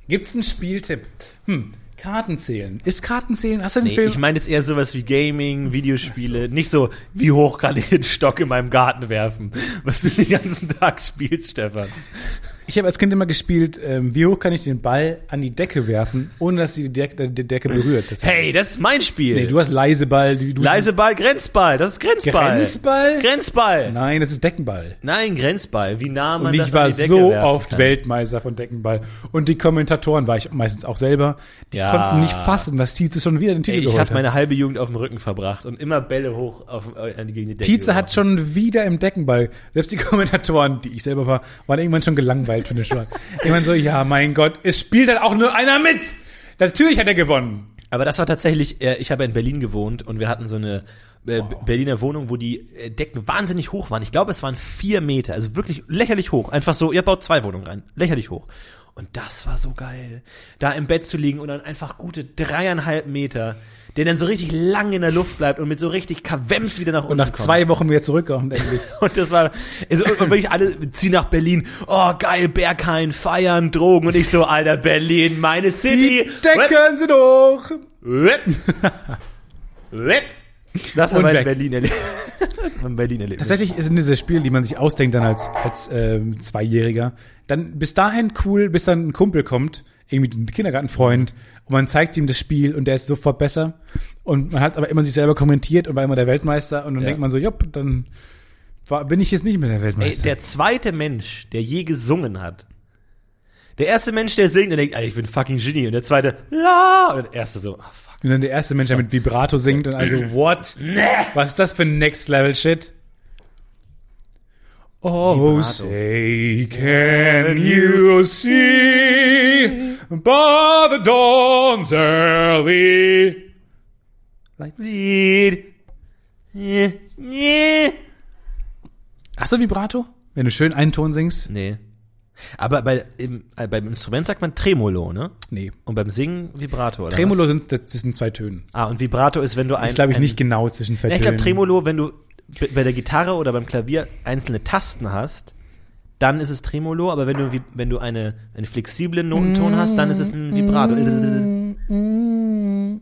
[SPEAKER 1] Gibt's einen Spieltipp? Hm, Kartenzählen. Ist Kartenzählen? Hast du den
[SPEAKER 2] Nee,
[SPEAKER 1] Film?
[SPEAKER 2] ich meine jetzt eher sowas wie Gaming, Videospiele. Nicht so, wie hoch kann ich den Stock in meinem Garten werfen, was du den ganzen Tag spielst, Stefan.
[SPEAKER 1] Ich habe als Kind immer gespielt, ähm, wie hoch kann ich den Ball an die Decke werfen, ohne dass sie die Decke, die Decke berührt. Das
[SPEAKER 2] Hey, das ist mein Spiel.
[SPEAKER 1] nee, du hast leise Ball. Du, du
[SPEAKER 2] Leise Ball, Grenzball. Das ist Grenzball.
[SPEAKER 1] Grenzball?
[SPEAKER 2] Grenzball.
[SPEAKER 1] Nein, das ist Deckenball.
[SPEAKER 2] Nein, Grenzball. Wie nah man
[SPEAKER 1] Und
[SPEAKER 2] das
[SPEAKER 1] ich war
[SPEAKER 2] an die Decke
[SPEAKER 1] so oft
[SPEAKER 2] kann.
[SPEAKER 1] Weltmeister von Deckenball. Und die Kommentatoren war ich meistens auch selber. Die
[SPEAKER 2] Ja.
[SPEAKER 1] konnten nicht fassen, dass Tietze schon wieder den Titel
[SPEAKER 2] Ey, ich habe meine halbe Jugend auf dem Rücken verbracht und immer Bälle hoch auf, äh, gegen die Decke.
[SPEAKER 1] Tietze hat schon wieder im Deckenball. Selbst die Kommentatoren, die ich selber war, waren irgendwann schon gelangweilt von der Schlag. irgendwann so, ja, mein Gott, es spielt dann auch nur einer mit. Natürlich hat er gewonnen.
[SPEAKER 2] Aber das war tatsächlich, äh, ich habe in Berlin gewohnt und wir hatten so eine äh, Berliner Wohnung, wo die äh, Decken wahnsinnig hoch waren. Ich glaube, es waren vier Meter, also wirklich lächerlich hoch. Einfach so, ihr baut zwei Wohnungen rein, lächerlich hoch. Und das war so geil, da im Bett zu liegen und dann einfach gute dreieinhalb Meter, der dann so richtig lang in der Luft bleibt und mit so richtig Kawems wieder nach unten
[SPEAKER 1] Und nach
[SPEAKER 2] kommt.
[SPEAKER 1] zwei Wochen wieder zurückgekommen, endlich.
[SPEAKER 2] Und das war, also, und wirklich alle ziehen nach Berlin. Oh, geil, Berghain, feiern, Drogen. Und ich so, Alter, Berlin, meine City.
[SPEAKER 1] Die Decken sind hoch.
[SPEAKER 2] Das
[SPEAKER 1] Und
[SPEAKER 2] mein
[SPEAKER 1] weg.
[SPEAKER 2] Berlin erlebt. Ein Berlin erlebt.
[SPEAKER 1] Tatsächlich sind diese Spiele, die man sich ausdenkt dann als, als ähm, Zweijähriger, dann bis dahin cool, bis dann ein Kumpel kommt, irgendwie ein Kindergartenfreund, und man zeigt ihm das Spiel und der ist sofort besser. Und man hat aber immer sich selber kommentiert und war immer der Weltmeister und dann
[SPEAKER 2] Ja.
[SPEAKER 1] denkt man so, jupp, dann war, bin ich jetzt nicht mehr der
[SPEAKER 2] Ey,
[SPEAKER 1] Weltmeister.
[SPEAKER 2] der zweite Mensch, der je gesungen hat. Der erste Mensch, der singt und denkt, Alter, ich bin fucking Genie. Und der zweite, la. Und der erste so, ah, fuck.
[SPEAKER 1] und dann der erste Mensch, der mit Vibrato singt und also, what? Was ist das für Next Level Shit? Oh,
[SPEAKER 2] Vibrato.
[SPEAKER 1] say, can you see by the dawn's early light?
[SPEAKER 2] Yeah.
[SPEAKER 1] Hast du Vibrato? Wenn du schön einen Ton singst?
[SPEAKER 2] Nee. Aber bei, im, äh, beim Instrument sagt man Tremolo, ne?
[SPEAKER 1] Nee.
[SPEAKER 2] Und beim Singen Vibrato, oder?
[SPEAKER 1] Tremolo sind, das sind zwei Tönen.
[SPEAKER 2] Ah, und Vibrato ist, wenn du ein.
[SPEAKER 1] Ich glaube ich
[SPEAKER 2] ein,
[SPEAKER 1] nicht genau zwischen zwei
[SPEAKER 2] Ja, ich
[SPEAKER 1] Tönen.
[SPEAKER 2] glaube Tremolo, wenn du bei der Gitarre oder beim Klavier einzelne Tasten hast, dann ist es Tremolo, aber wenn du, wie- wenn du eine, einen flexiblen Notenton hast, dann ist es ein Vibrato. Ne,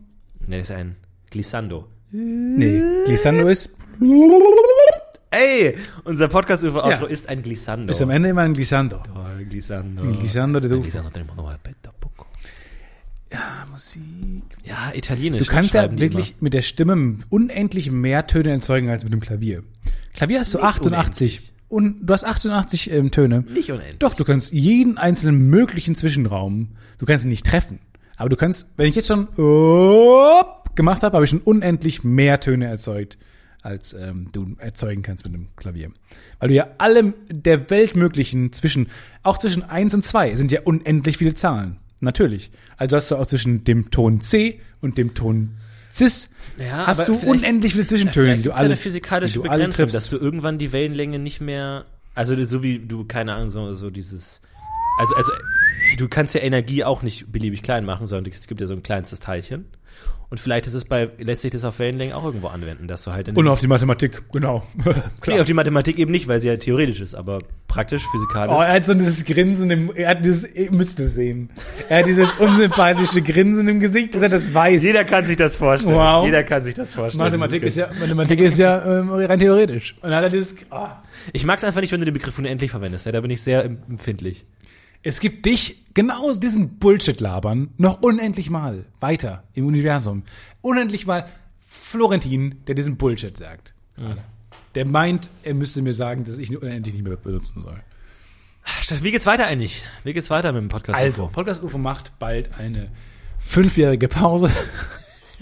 [SPEAKER 2] das ist ein Glissando.
[SPEAKER 1] Nee, Glissando ist,
[SPEAKER 2] Ey, unser Podcast-Outro
[SPEAKER 1] Ja.
[SPEAKER 2] ist ein Glissando.
[SPEAKER 1] ist am Ende immer ein Glissando.
[SPEAKER 2] Oh, Glissando.
[SPEAKER 1] Ein Glissando de
[SPEAKER 2] Ein. Glissando nueva petta poco.
[SPEAKER 1] Ja, Musik.
[SPEAKER 2] Ja, italienisch.
[SPEAKER 1] Du kannst ja wirklich mit der Stimme unendlich mehr Töne erzeugen als mit dem Klavier. Klavier hast du
[SPEAKER 2] Nicht
[SPEAKER 1] 88 und du hast 88 ähm, Töne.
[SPEAKER 2] Nicht unendlich.
[SPEAKER 1] Doch, du kannst jeden einzelnen möglichen Zwischenraum, du kannst ihn nicht treffen. Aber du kannst, wenn ich jetzt schon up gemacht habe, habe ich schon unendlich mehr Töne erzeugt, als ähm, du erzeugen kannst mit dem Klavier. Weil du ja alle der Welt möglichen zwischen, auch zwischen eins und zwei sind ja unendlich viele Zahlen. Natürlich. Also hast du auch zwischen dem Ton C und dem Ton Cis
[SPEAKER 2] Ja,
[SPEAKER 1] hast du unendlich viele Zwischentöne, die du alle,
[SPEAKER 2] eine physikalische
[SPEAKER 1] die du alle
[SPEAKER 2] Begrenzung, dass du irgendwann die Wellenlänge nicht mehr, also so wie du, keine Ahnung, so, so dieses, also, also, du kannst ja Energie auch nicht beliebig klein machen, sondern es gibt ja so ein kleinstes Teilchen. Und vielleicht ist es bei, lässt sich das auf Wellenlängen auch irgendwo anwenden, dass du halt in
[SPEAKER 1] und auf die Mathematik, genau.
[SPEAKER 2] nee, auf die Mathematik eben nicht, weil sie ja theoretisch ist, aber praktisch, physikalisch.
[SPEAKER 1] Oh, er hat so dieses Grinsen im, er hat dieses, ihr müsst es sehen. Er hat dieses unsympathische Grinsen im Gesicht, dass er das weiß.
[SPEAKER 2] Jeder kann sich das vorstellen.
[SPEAKER 1] Wow.
[SPEAKER 2] Jeder kann sich das vorstellen.
[SPEAKER 1] Mathematik ist ja, Mathematik ist ja ähm, rein theoretisch. Und dann hat er dieses, ah.
[SPEAKER 2] Ich mag es einfach nicht, wenn du den Begriff unendlich verwendest. Ja, da bin ich sehr em- empfindlich.
[SPEAKER 1] Es gibt dich, genau aus diesen Bullshit-Labern, noch unendlich mal weiter im Universum. Unendlich mal Florentin, der diesen Bullshit sagt. Der meint, er müsste mir sagen, dass ich ihn unendlich nicht mehr benutzen soll.
[SPEAKER 2] Wie geht's weiter eigentlich? Wie geht's weiter mit dem Podcast?
[SPEAKER 1] Also, Podcast UFO macht bald eine fünfjährige Pause.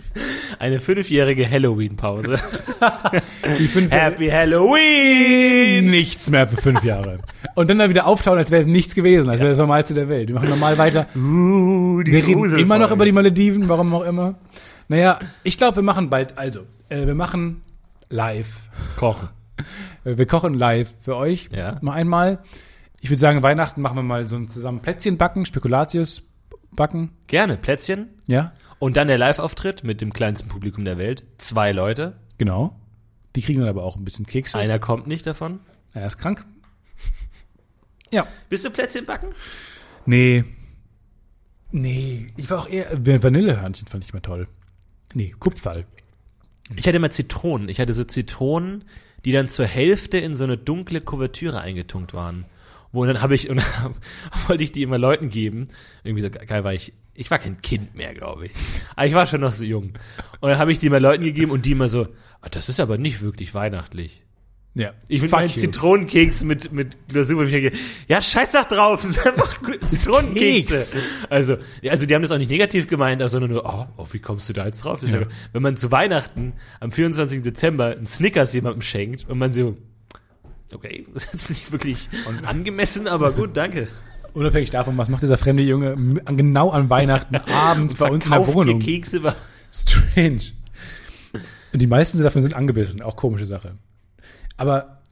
[SPEAKER 2] Eine fünfjährige Halloween-Pause. Happy Halloween!
[SPEAKER 1] nichts mehr für fünf Jahre. Und dann dann wieder auftauen, als wäre es nichts gewesen, als wäre das Normalste der Welt. Wir machen normal weiter.
[SPEAKER 2] Uh, die
[SPEAKER 1] Wir reden immer noch über die Malediven, warum auch immer. Naja, ich glaube, wir machen bald, also, äh, wir machen live.
[SPEAKER 2] Kochen.
[SPEAKER 1] Äh, Wir kochen live für euch.
[SPEAKER 2] Ja.
[SPEAKER 1] Mal einmal. Ich würde sagen, Weihnachten machen wir mal so ein zusammen Plätzchen backen, Spekulatius backen.
[SPEAKER 2] Gerne, Plätzchen.
[SPEAKER 1] Ja,
[SPEAKER 2] Und dann der Live-Auftritt mit dem kleinsten Publikum der Welt. Zwei Leute.
[SPEAKER 1] genau. Die kriegen dann aber auch ein bisschen Kekse.
[SPEAKER 2] Einer kommt nicht davon.
[SPEAKER 1] Er ist krank. Ja.
[SPEAKER 2] Bist du Plätzchen backen?
[SPEAKER 1] Nee. Nee. Ich war auch eher, Vanillehörnchen fand ich mal toll. Nee, Kupferl.
[SPEAKER 2] Ich hatte mal Zitronen. Ich hatte so Zitronen, die dann zur Hälfte in so eine dunkle Kuvertüre eingetunkt waren. Wo dann habe ich, und dann wollte ich die immer Leuten geben. Irgendwie so geil war ich, ich war kein Kind mehr, glaube ich. Aber ich war schon noch so jung. Und dann habe ich die mal Leuten gegeben und die immer so, ah, das ist aber nicht wirklich weihnachtlich.
[SPEAKER 1] Ja.
[SPEAKER 2] Ich will meinen. Zitronenkeks mit, mit Glasur. Ja, scheiß doch drauf. Es ist einfach Zitronenkekse. Also, also die haben das auch nicht negativ gemeint, sondern nur, oh, oh wie kommst du da jetzt drauf? Das
[SPEAKER 1] Ja.
[SPEAKER 2] ja. wenn man zu Weihnachten am 24. Dezember einen Snickers jemandem schenkt und man so, okay, das ist jetzt nicht wirklich angemessen, aber gut, danke.
[SPEAKER 1] Unabhängig davon, was macht dieser fremde Junge genau an Weihnachten abends bei uns in der Wohnung?
[SPEAKER 2] Kekse war.
[SPEAKER 1] Strange. Und die meisten davon sind angebissen, auch komische Sache. Aber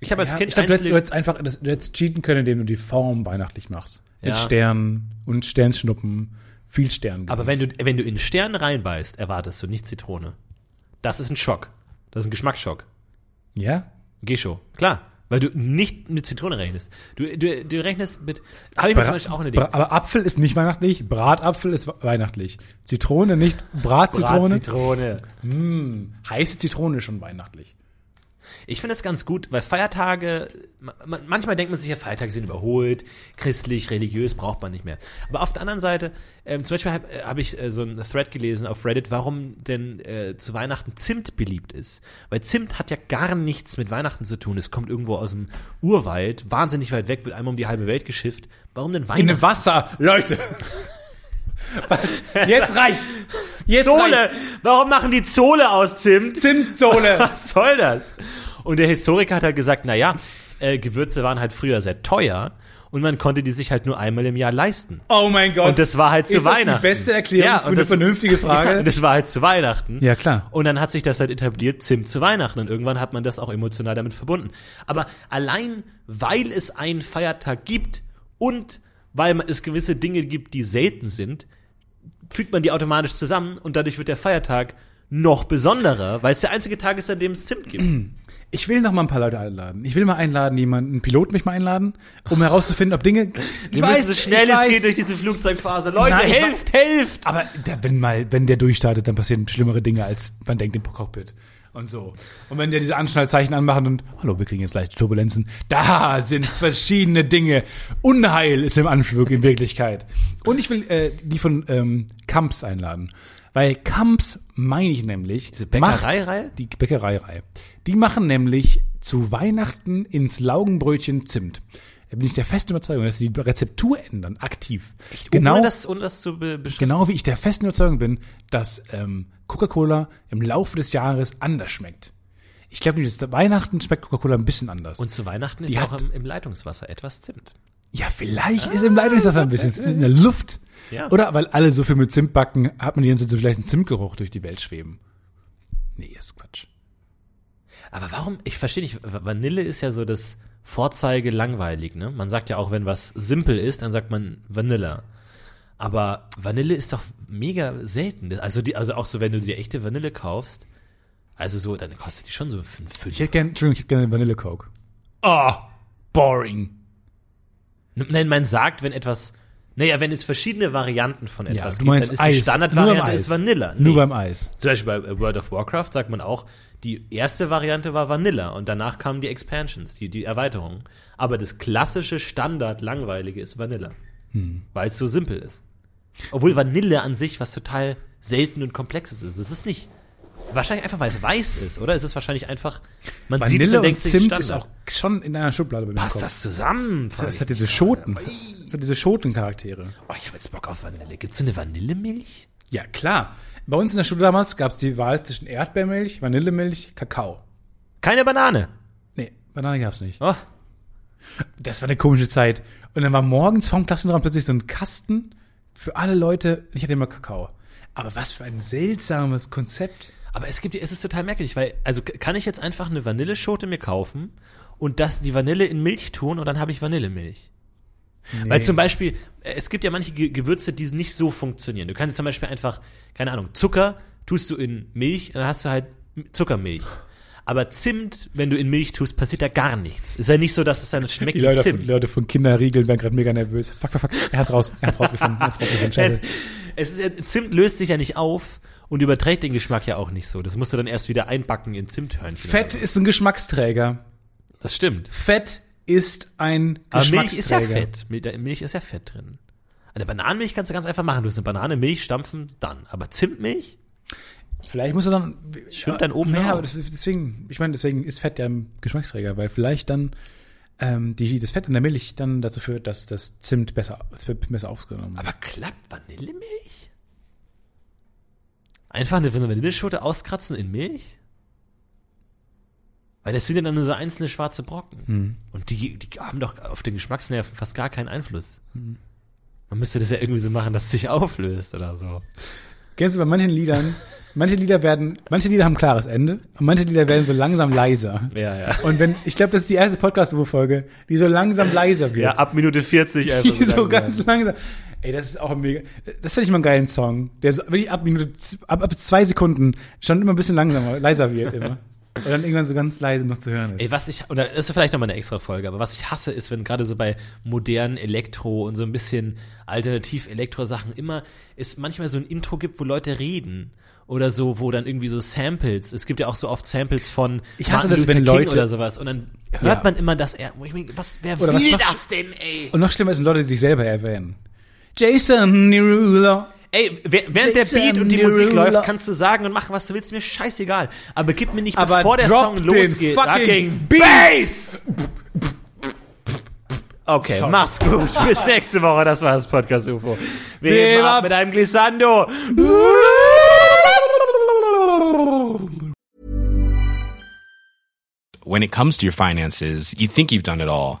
[SPEAKER 2] Ich habe als
[SPEAKER 1] ja,
[SPEAKER 2] Kind
[SPEAKER 1] ich glaube, du hättest, du hättest einfach das, du hättest cheaten können, indem du die Form weihnachtlich machst. Mit
[SPEAKER 2] Ja.
[SPEAKER 1] Sternen und Sternschnuppen, viel Sternen.
[SPEAKER 2] aber wenn du, wenn du in Stern reinbeißt, erwartest du nicht Zitrone. Das ist ein Schock. Das ist ein Geschmacksschock.
[SPEAKER 1] ja,
[SPEAKER 2] Gescho, klar. Weil du nicht mit Zitrone rechnest. Du, du, du rechnest mit. Habe ich mir zum Beispiel auch eine Idee.
[SPEAKER 1] Aber Apfel ist nicht weihnachtlich, Bratapfel ist weihnachtlich. Zitrone nicht, Bratzitrone.
[SPEAKER 2] Zitrone.
[SPEAKER 1] Hm, heiße Zitrone ist schon weihnachtlich.
[SPEAKER 2] Ich finde das ganz gut, weil Feiertage, ma- ma- manchmal denkt man sich ja, Feiertage sind überholt, christlich, religiös braucht man nicht mehr. Aber auf der anderen Seite, ähm, zum Beispiel habe hab ich äh, so einen Thread gelesen auf Reddit, warum denn äh, zu Weihnachten Zimt beliebt ist. Weil Zimt hat ja gar nichts mit Weihnachten zu tun. Es kommt irgendwo aus dem Urwald, wahnsinnig weit weg, wird einmal um die halbe Welt geschifft. Warum denn
[SPEAKER 1] In
[SPEAKER 2] Weihnachten?
[SPEAKER 1] Wasser, Leute. Was? Jetzt reicht's. Jetzt
[SPEAKER 2] Zohle!
[SPEAKER 1] reicht's.
[SPEAKER 2] Warum machen die Zohle aus Zimt?
[SPEAKER 1] Zimtsohle.
[SPEAKER 2] Was soll das? Und der Historiker hat halt gesagt, na ja, äh, Gewürze waren halt früher sehr teuer und man konnte die sich halt nur einmal im Jahr leisten.
[SPEAKER 1] Oh mein Gott.
[SPEAKER 2] Und das war halt zu
[SPEAKER 1] ist das
[SPEAKER 2] Weihnachten.
[SPEAKER 1] die beste Erklärung
[SPEAKER 2] Ja,
[SPEAKER 1] für
[SPEAKER 2] und
[SPEAKER 1] eine
[SPEAKER 2] das-
[SPEAKER 1] vernünftige Frage?
[SPEAKER 2] Ja, und das war halt zu Weihnachten.
[SPEAKER 1] Ja, klar.
[SPEAKER 2] Und dann hat sich das halt etabliert, Zimt zu Weihnachten. Und irgendwann hat man das auch emotional damit verbunden. Aber allein, weil es einen Feiertag gibt und weil es gewisse Dinge gibt, die selten sind, fügt man die automatisch zusammen und dadurch wird der Feiertag noch besonderer, weil es der einzige Tag ist, an dem es Zimt gibt.
[SPEAKER 1] Ich will noch mal ein paar Leute einladen. Ich will mal einladen, jemanden, einen Piloten mich mal einladen, um herauszufinden, ob Dinge. Ich
[SPEAKER 2] Wir müssen so schnell
[SPEAKER 1] ich
[SPEAKER 2] es
[SPEAKER 1] weiß.
[SPEAKER 2] geht durch diese Flugzeugphase. Leute,
[SPEAKER 1] Nein,
[SPEAKER 2] helft, helft!
[SPEAKER 1] Aber der, wenn mal, wenn der durchstartet, dann passieren schlimmere Dinge, als man denkt im Cockpit. Und so. Und wenn der diese Anschnallzeichen anmachen und, hallo, wir kriegen jetzt leichte Turbulenzen. Da sind verschiedene Dinge. Unheil ist im Anflug in Wirklichkeit. Und ich will äh, die von ähm, Kamps einladen. Weil Kamps meine ich nämlich.
[SPEAKER 2] Diese Bäckereireihe?
[SPEAKER 1] Die Bäckereireihe. Die machen nämlich zu Weihnachten ins Laugenbrötchen Zimt. Da bin ich der festen Überzeugung, dass sie die Rezeptur ändern, aktiv. Genau,
[SPEAKER 2] Ohne das, ohne das zu be beschreiben.
[SPEAKER 1] genau wie ich der festen Überzeugung bin, dass ähm, Coca-Cola im Laufe des Jahres anders schmeckt. Ich glaube, Weihnachten schmeckt Coca-Cola ein bisschen anders.
[SPEAKER 2] Und zu Weihnachten ist
[SPEAKER 1] Die
[SPEAKER 2] auch
[SPEAKER 1] hat-
[SPEAKER 2] im, im Leitungswasser etwas Zimt.
[SPEAKER 1] ja, vielleicht ist im Leitungswasser ein bisschen in der Luft.
[SPEAKER 2] Ja.
[SPEAKER 1] Oder weil alle so viel mit Zimt backen, hat man die ganze Zeit so vielleicht einen Zimtgeruch durch die Welt schweben. Nee, ist Quatsch.
[SPEAKER 2] Aber warum? Ich verstehe nicht. Vanille ist ja so das Vorzeige langweilig, ne? Man sagt ja auch, wenn was simpel ist, dann sagt man Vanilla. Aber Vanille ist doch mega selten. Also, die, also auch so, wenn du dir echte Vanille kaufst, also so, dann kostet die schon so fünf,
[SPEAKER 1] Ich hätte gerne, Entschuldigung, ich hätte gerne Vanille Coke. Oh, boring.
[SPEAKER 2] Nein, man sagt, wenn etwas, naja, wenn es verschiedene Varianten von
[SPEAKER 1] Ja,
[SPEAKER 2] etwas
[SPEAKER 1] du
[SPEAKER 2] gibt, dann ist
[SPEAKER 1] Eis.
[SPEAKER 2] die
[SPEAKER 1] Nur
[SPEAKER 2] Standardvariante ist. Vanilla.
[SPEAKER 1] Nur
[SPEAKER 2] Nee.
[SPEAKER 1] beim Eis.
[SPEAKER 2] Zum Beispiel bei äh, World of Warcraft sagt man auch, die erste Variante war Vanilla und danach kamen die Expansions, die, die Erweiterungen. Aber das klassische Standard langweilige ist Vanilla.
[SPEAKER 1] Hm.
[SPEAKER 2] Weil es so simpel ist. Obwohl Vanille an sich was total selten und komplexes ist. Es ist nicht. Wahrscheinlich einfach, weil es weiß ist, oder? Es ist wahrscheinlich einfach, man sieht es
[SPEAKER 1] Vanille
[SPEAKER 2] und denkt sich
[SPEAKER 1] Zimt ist auch schon in einer Schublade bei mir.
[SPEAKER 2] Passt das zusammen? ich
[SPEAKER 1] hat diese Schoten. Das hat diese Schotencharaktere.
[SPEAKER 2] Oh, ich habe jetzt Bock auf Vanille. Gibt's so eine Vanillemilch?
[SPEAKER 1] Ja, klar. Bei uns in der Schule damals gab es die Wahl zwischen Erdbeermilch, Vanillemilch, Kakao.
[SPEAKER 2] Keine Banane.
[SPEAKER 1] Nee, Banane gab's nicht.
[SPEAKER 2] Oh,
[SPEAKER 1] Das war eine komische Zeit. Und dann war morgens vom Klassenraum plötzlich so ein Kasten für alle Leute. Ich hatte immer Kakao. Aber was für ein seltsames Konzept.
[SPEAKER 2] Aber es gibt, es ist total merkwürdig, weil, also kann ich jetzt einfach eine Vanilleschote mir kaufen und das, die Vanille in Milch tun und dann habe ich Vanillemilch. Weil zum Beispiel, äh, es gibt ja manche Ge Gewürze, die nicht so funktionieren. Du kannst zum Beispiel einfach, keine Ahnung, Zucker tust du in Milch, dann hast du halt Zuckermilch. Aber Zimt, wenn du in Milch tust, passiert da gar nichts. Ist ja nicht so, dass es dann schmeckt
[SPEAKER 1] Die
[SPEAKER 2] wie
[SPEAKER 1] Leute, von,
[SPEAKER 2] Zimt.
[SPEAKER 1] Leute von Kinderriegeln werden gerade mega nervös. Fuck, fuck, fuck. Er hat's raus. Er hat's rausgefunden. Er hat's rausgefunden. Scheiße.
[SPEAKER 2] Es ist Zimt löst sich ja nicht auf und überträgt den Geschmack ja auch nicht so. Das musst du dann erst wieder einbacken in Zimthörnchen.
[SPEAKER 1] Fett ist ein Geschmacksträger.
[SPEAKER 2] Das stimmt.
[SPEAKER 1] Fett ist ein
[SPEAKER 2] Aber
[SPEAKER 1] Geschmacksträger.
[SPEAKER 2] Milch ist ja Fett. Milch ist ja Fett drin. Eine Bananenmilch kannst du ganz einfach machen. Du hast eine Banane, Milch, stampfen, dann. Aber Zimtmilch?
[SPEAKER 1] Vielleicht muss er dann.
[SPEAKER 2] Schwimmt dann oben
[SPEAKER 1] Ja, aber deswegen, ich meine, deswegen ist Fett ja ein Geschmacksträger, weil vielleicht dann ähm, die, das Fett in der Milch dann dazu führt, dass das Zimt besser, besser aufgenommen wird.
[SPEAKER 2] Aber klappt Vanillemilch? Einfach eine Vanilleschote auskratzen in Milch? Weil das sind ja dann nur so einzelne schwarze Brocken. Und die, die haben doch auf den Geschmacksnerv fast gar keinen Einfluss. Man müsste das ja irgendwie so machen, dass es sich auflöst oder so.
[SPEAKER 1] Kennst du bei manchen Liedern, manche Lieder werden, manche Lieder haben ein klares Ende und manche Lieder werden so langsam leiser.
[SPEAKER 2] Ja, ja.
[SPEAKER 1] Und wenn, ich glaube, das ist die erste Podcast-Folge, die so langsam leiser wird.
[SPEAKER 2] Ja, ab Minute 40 einfach.
[SPEAKER 1] Die so
[SPEAKER 2] langsam.
[SPEAKER 1] ganz langsam. Ey, das ist auch ein mega. Das finde ich mal einen geilen Song. Der so, wenn ich ab Minute, ab, ab zwei Sekunden schon immer ein bisschen langsamer, leiser wird immer. Und dann irgendwann so ganz leise noch zu hören ist.
[SPEAKER 2] Ey, was ich, oder das ist vielleicht nochmal eine extra Folge, aber was ich hasse, ist, wenn gerade so bei modernen Elektro und so ein bisschen alternativ Elektro-Sachen immer es manchmal so ein Intro gibt, wo Leute reden. Oder so, wo dann irgendwie so Samples, es gibt ja auch so oft Samples von
[SPEAKER 1] Ich hasse
[SPEAKER 2] Martin
[SPEAKER 1] das,
[SPEAKER 2] Luther
[SPEAKER 1] wenn
[SPEAKER 2] King
[SPEAKER 1] Leute-
[SPEAKER 2] oder sowas und dann hört
[SPEAKER 1] Ja.
[SPEAKER 2] man immer, dass er, was, wer
[SPEAKER 1] Oder was
[SPEAKER 2] will
[SPEAKER 1] noch-
[SPEAKER 2] das denn, ey?
[SPEAKER 1] Und noch schlimmer sind Leute, die sich selber erwähnen. Jason Derulo.
[SPEAKER 2] Ey, während der
[SPEAKER 1] Jason
[SPEAKER 2] Beat und die
[SPEAKER 1] Derulo.
[SPEAKER 2] Musik läuft, kannst du sagen und machen, was du willst, mir scheißegal. Aber gib mir nicht,
[SPEAKER 1] Aber
[SPEAKER 2] bevor der Song losgeht,
[SPEAKER 1] fucking
[SPEAKER 2] Bass! Okay,
[SPEAKER 1] Sorry.
[SPEAKER 2] macht's gut. Bis nächste Woche. Das war das Podcast UFO. Wir
[SPEAKER 1] Dem
[SPEAKER 2] heben ab
[SPEAKER 1] ab.
[SPEAKER 2] mit einem Glissando.
[SPEAKER 3] when it comes to your finances, you think you've done it all.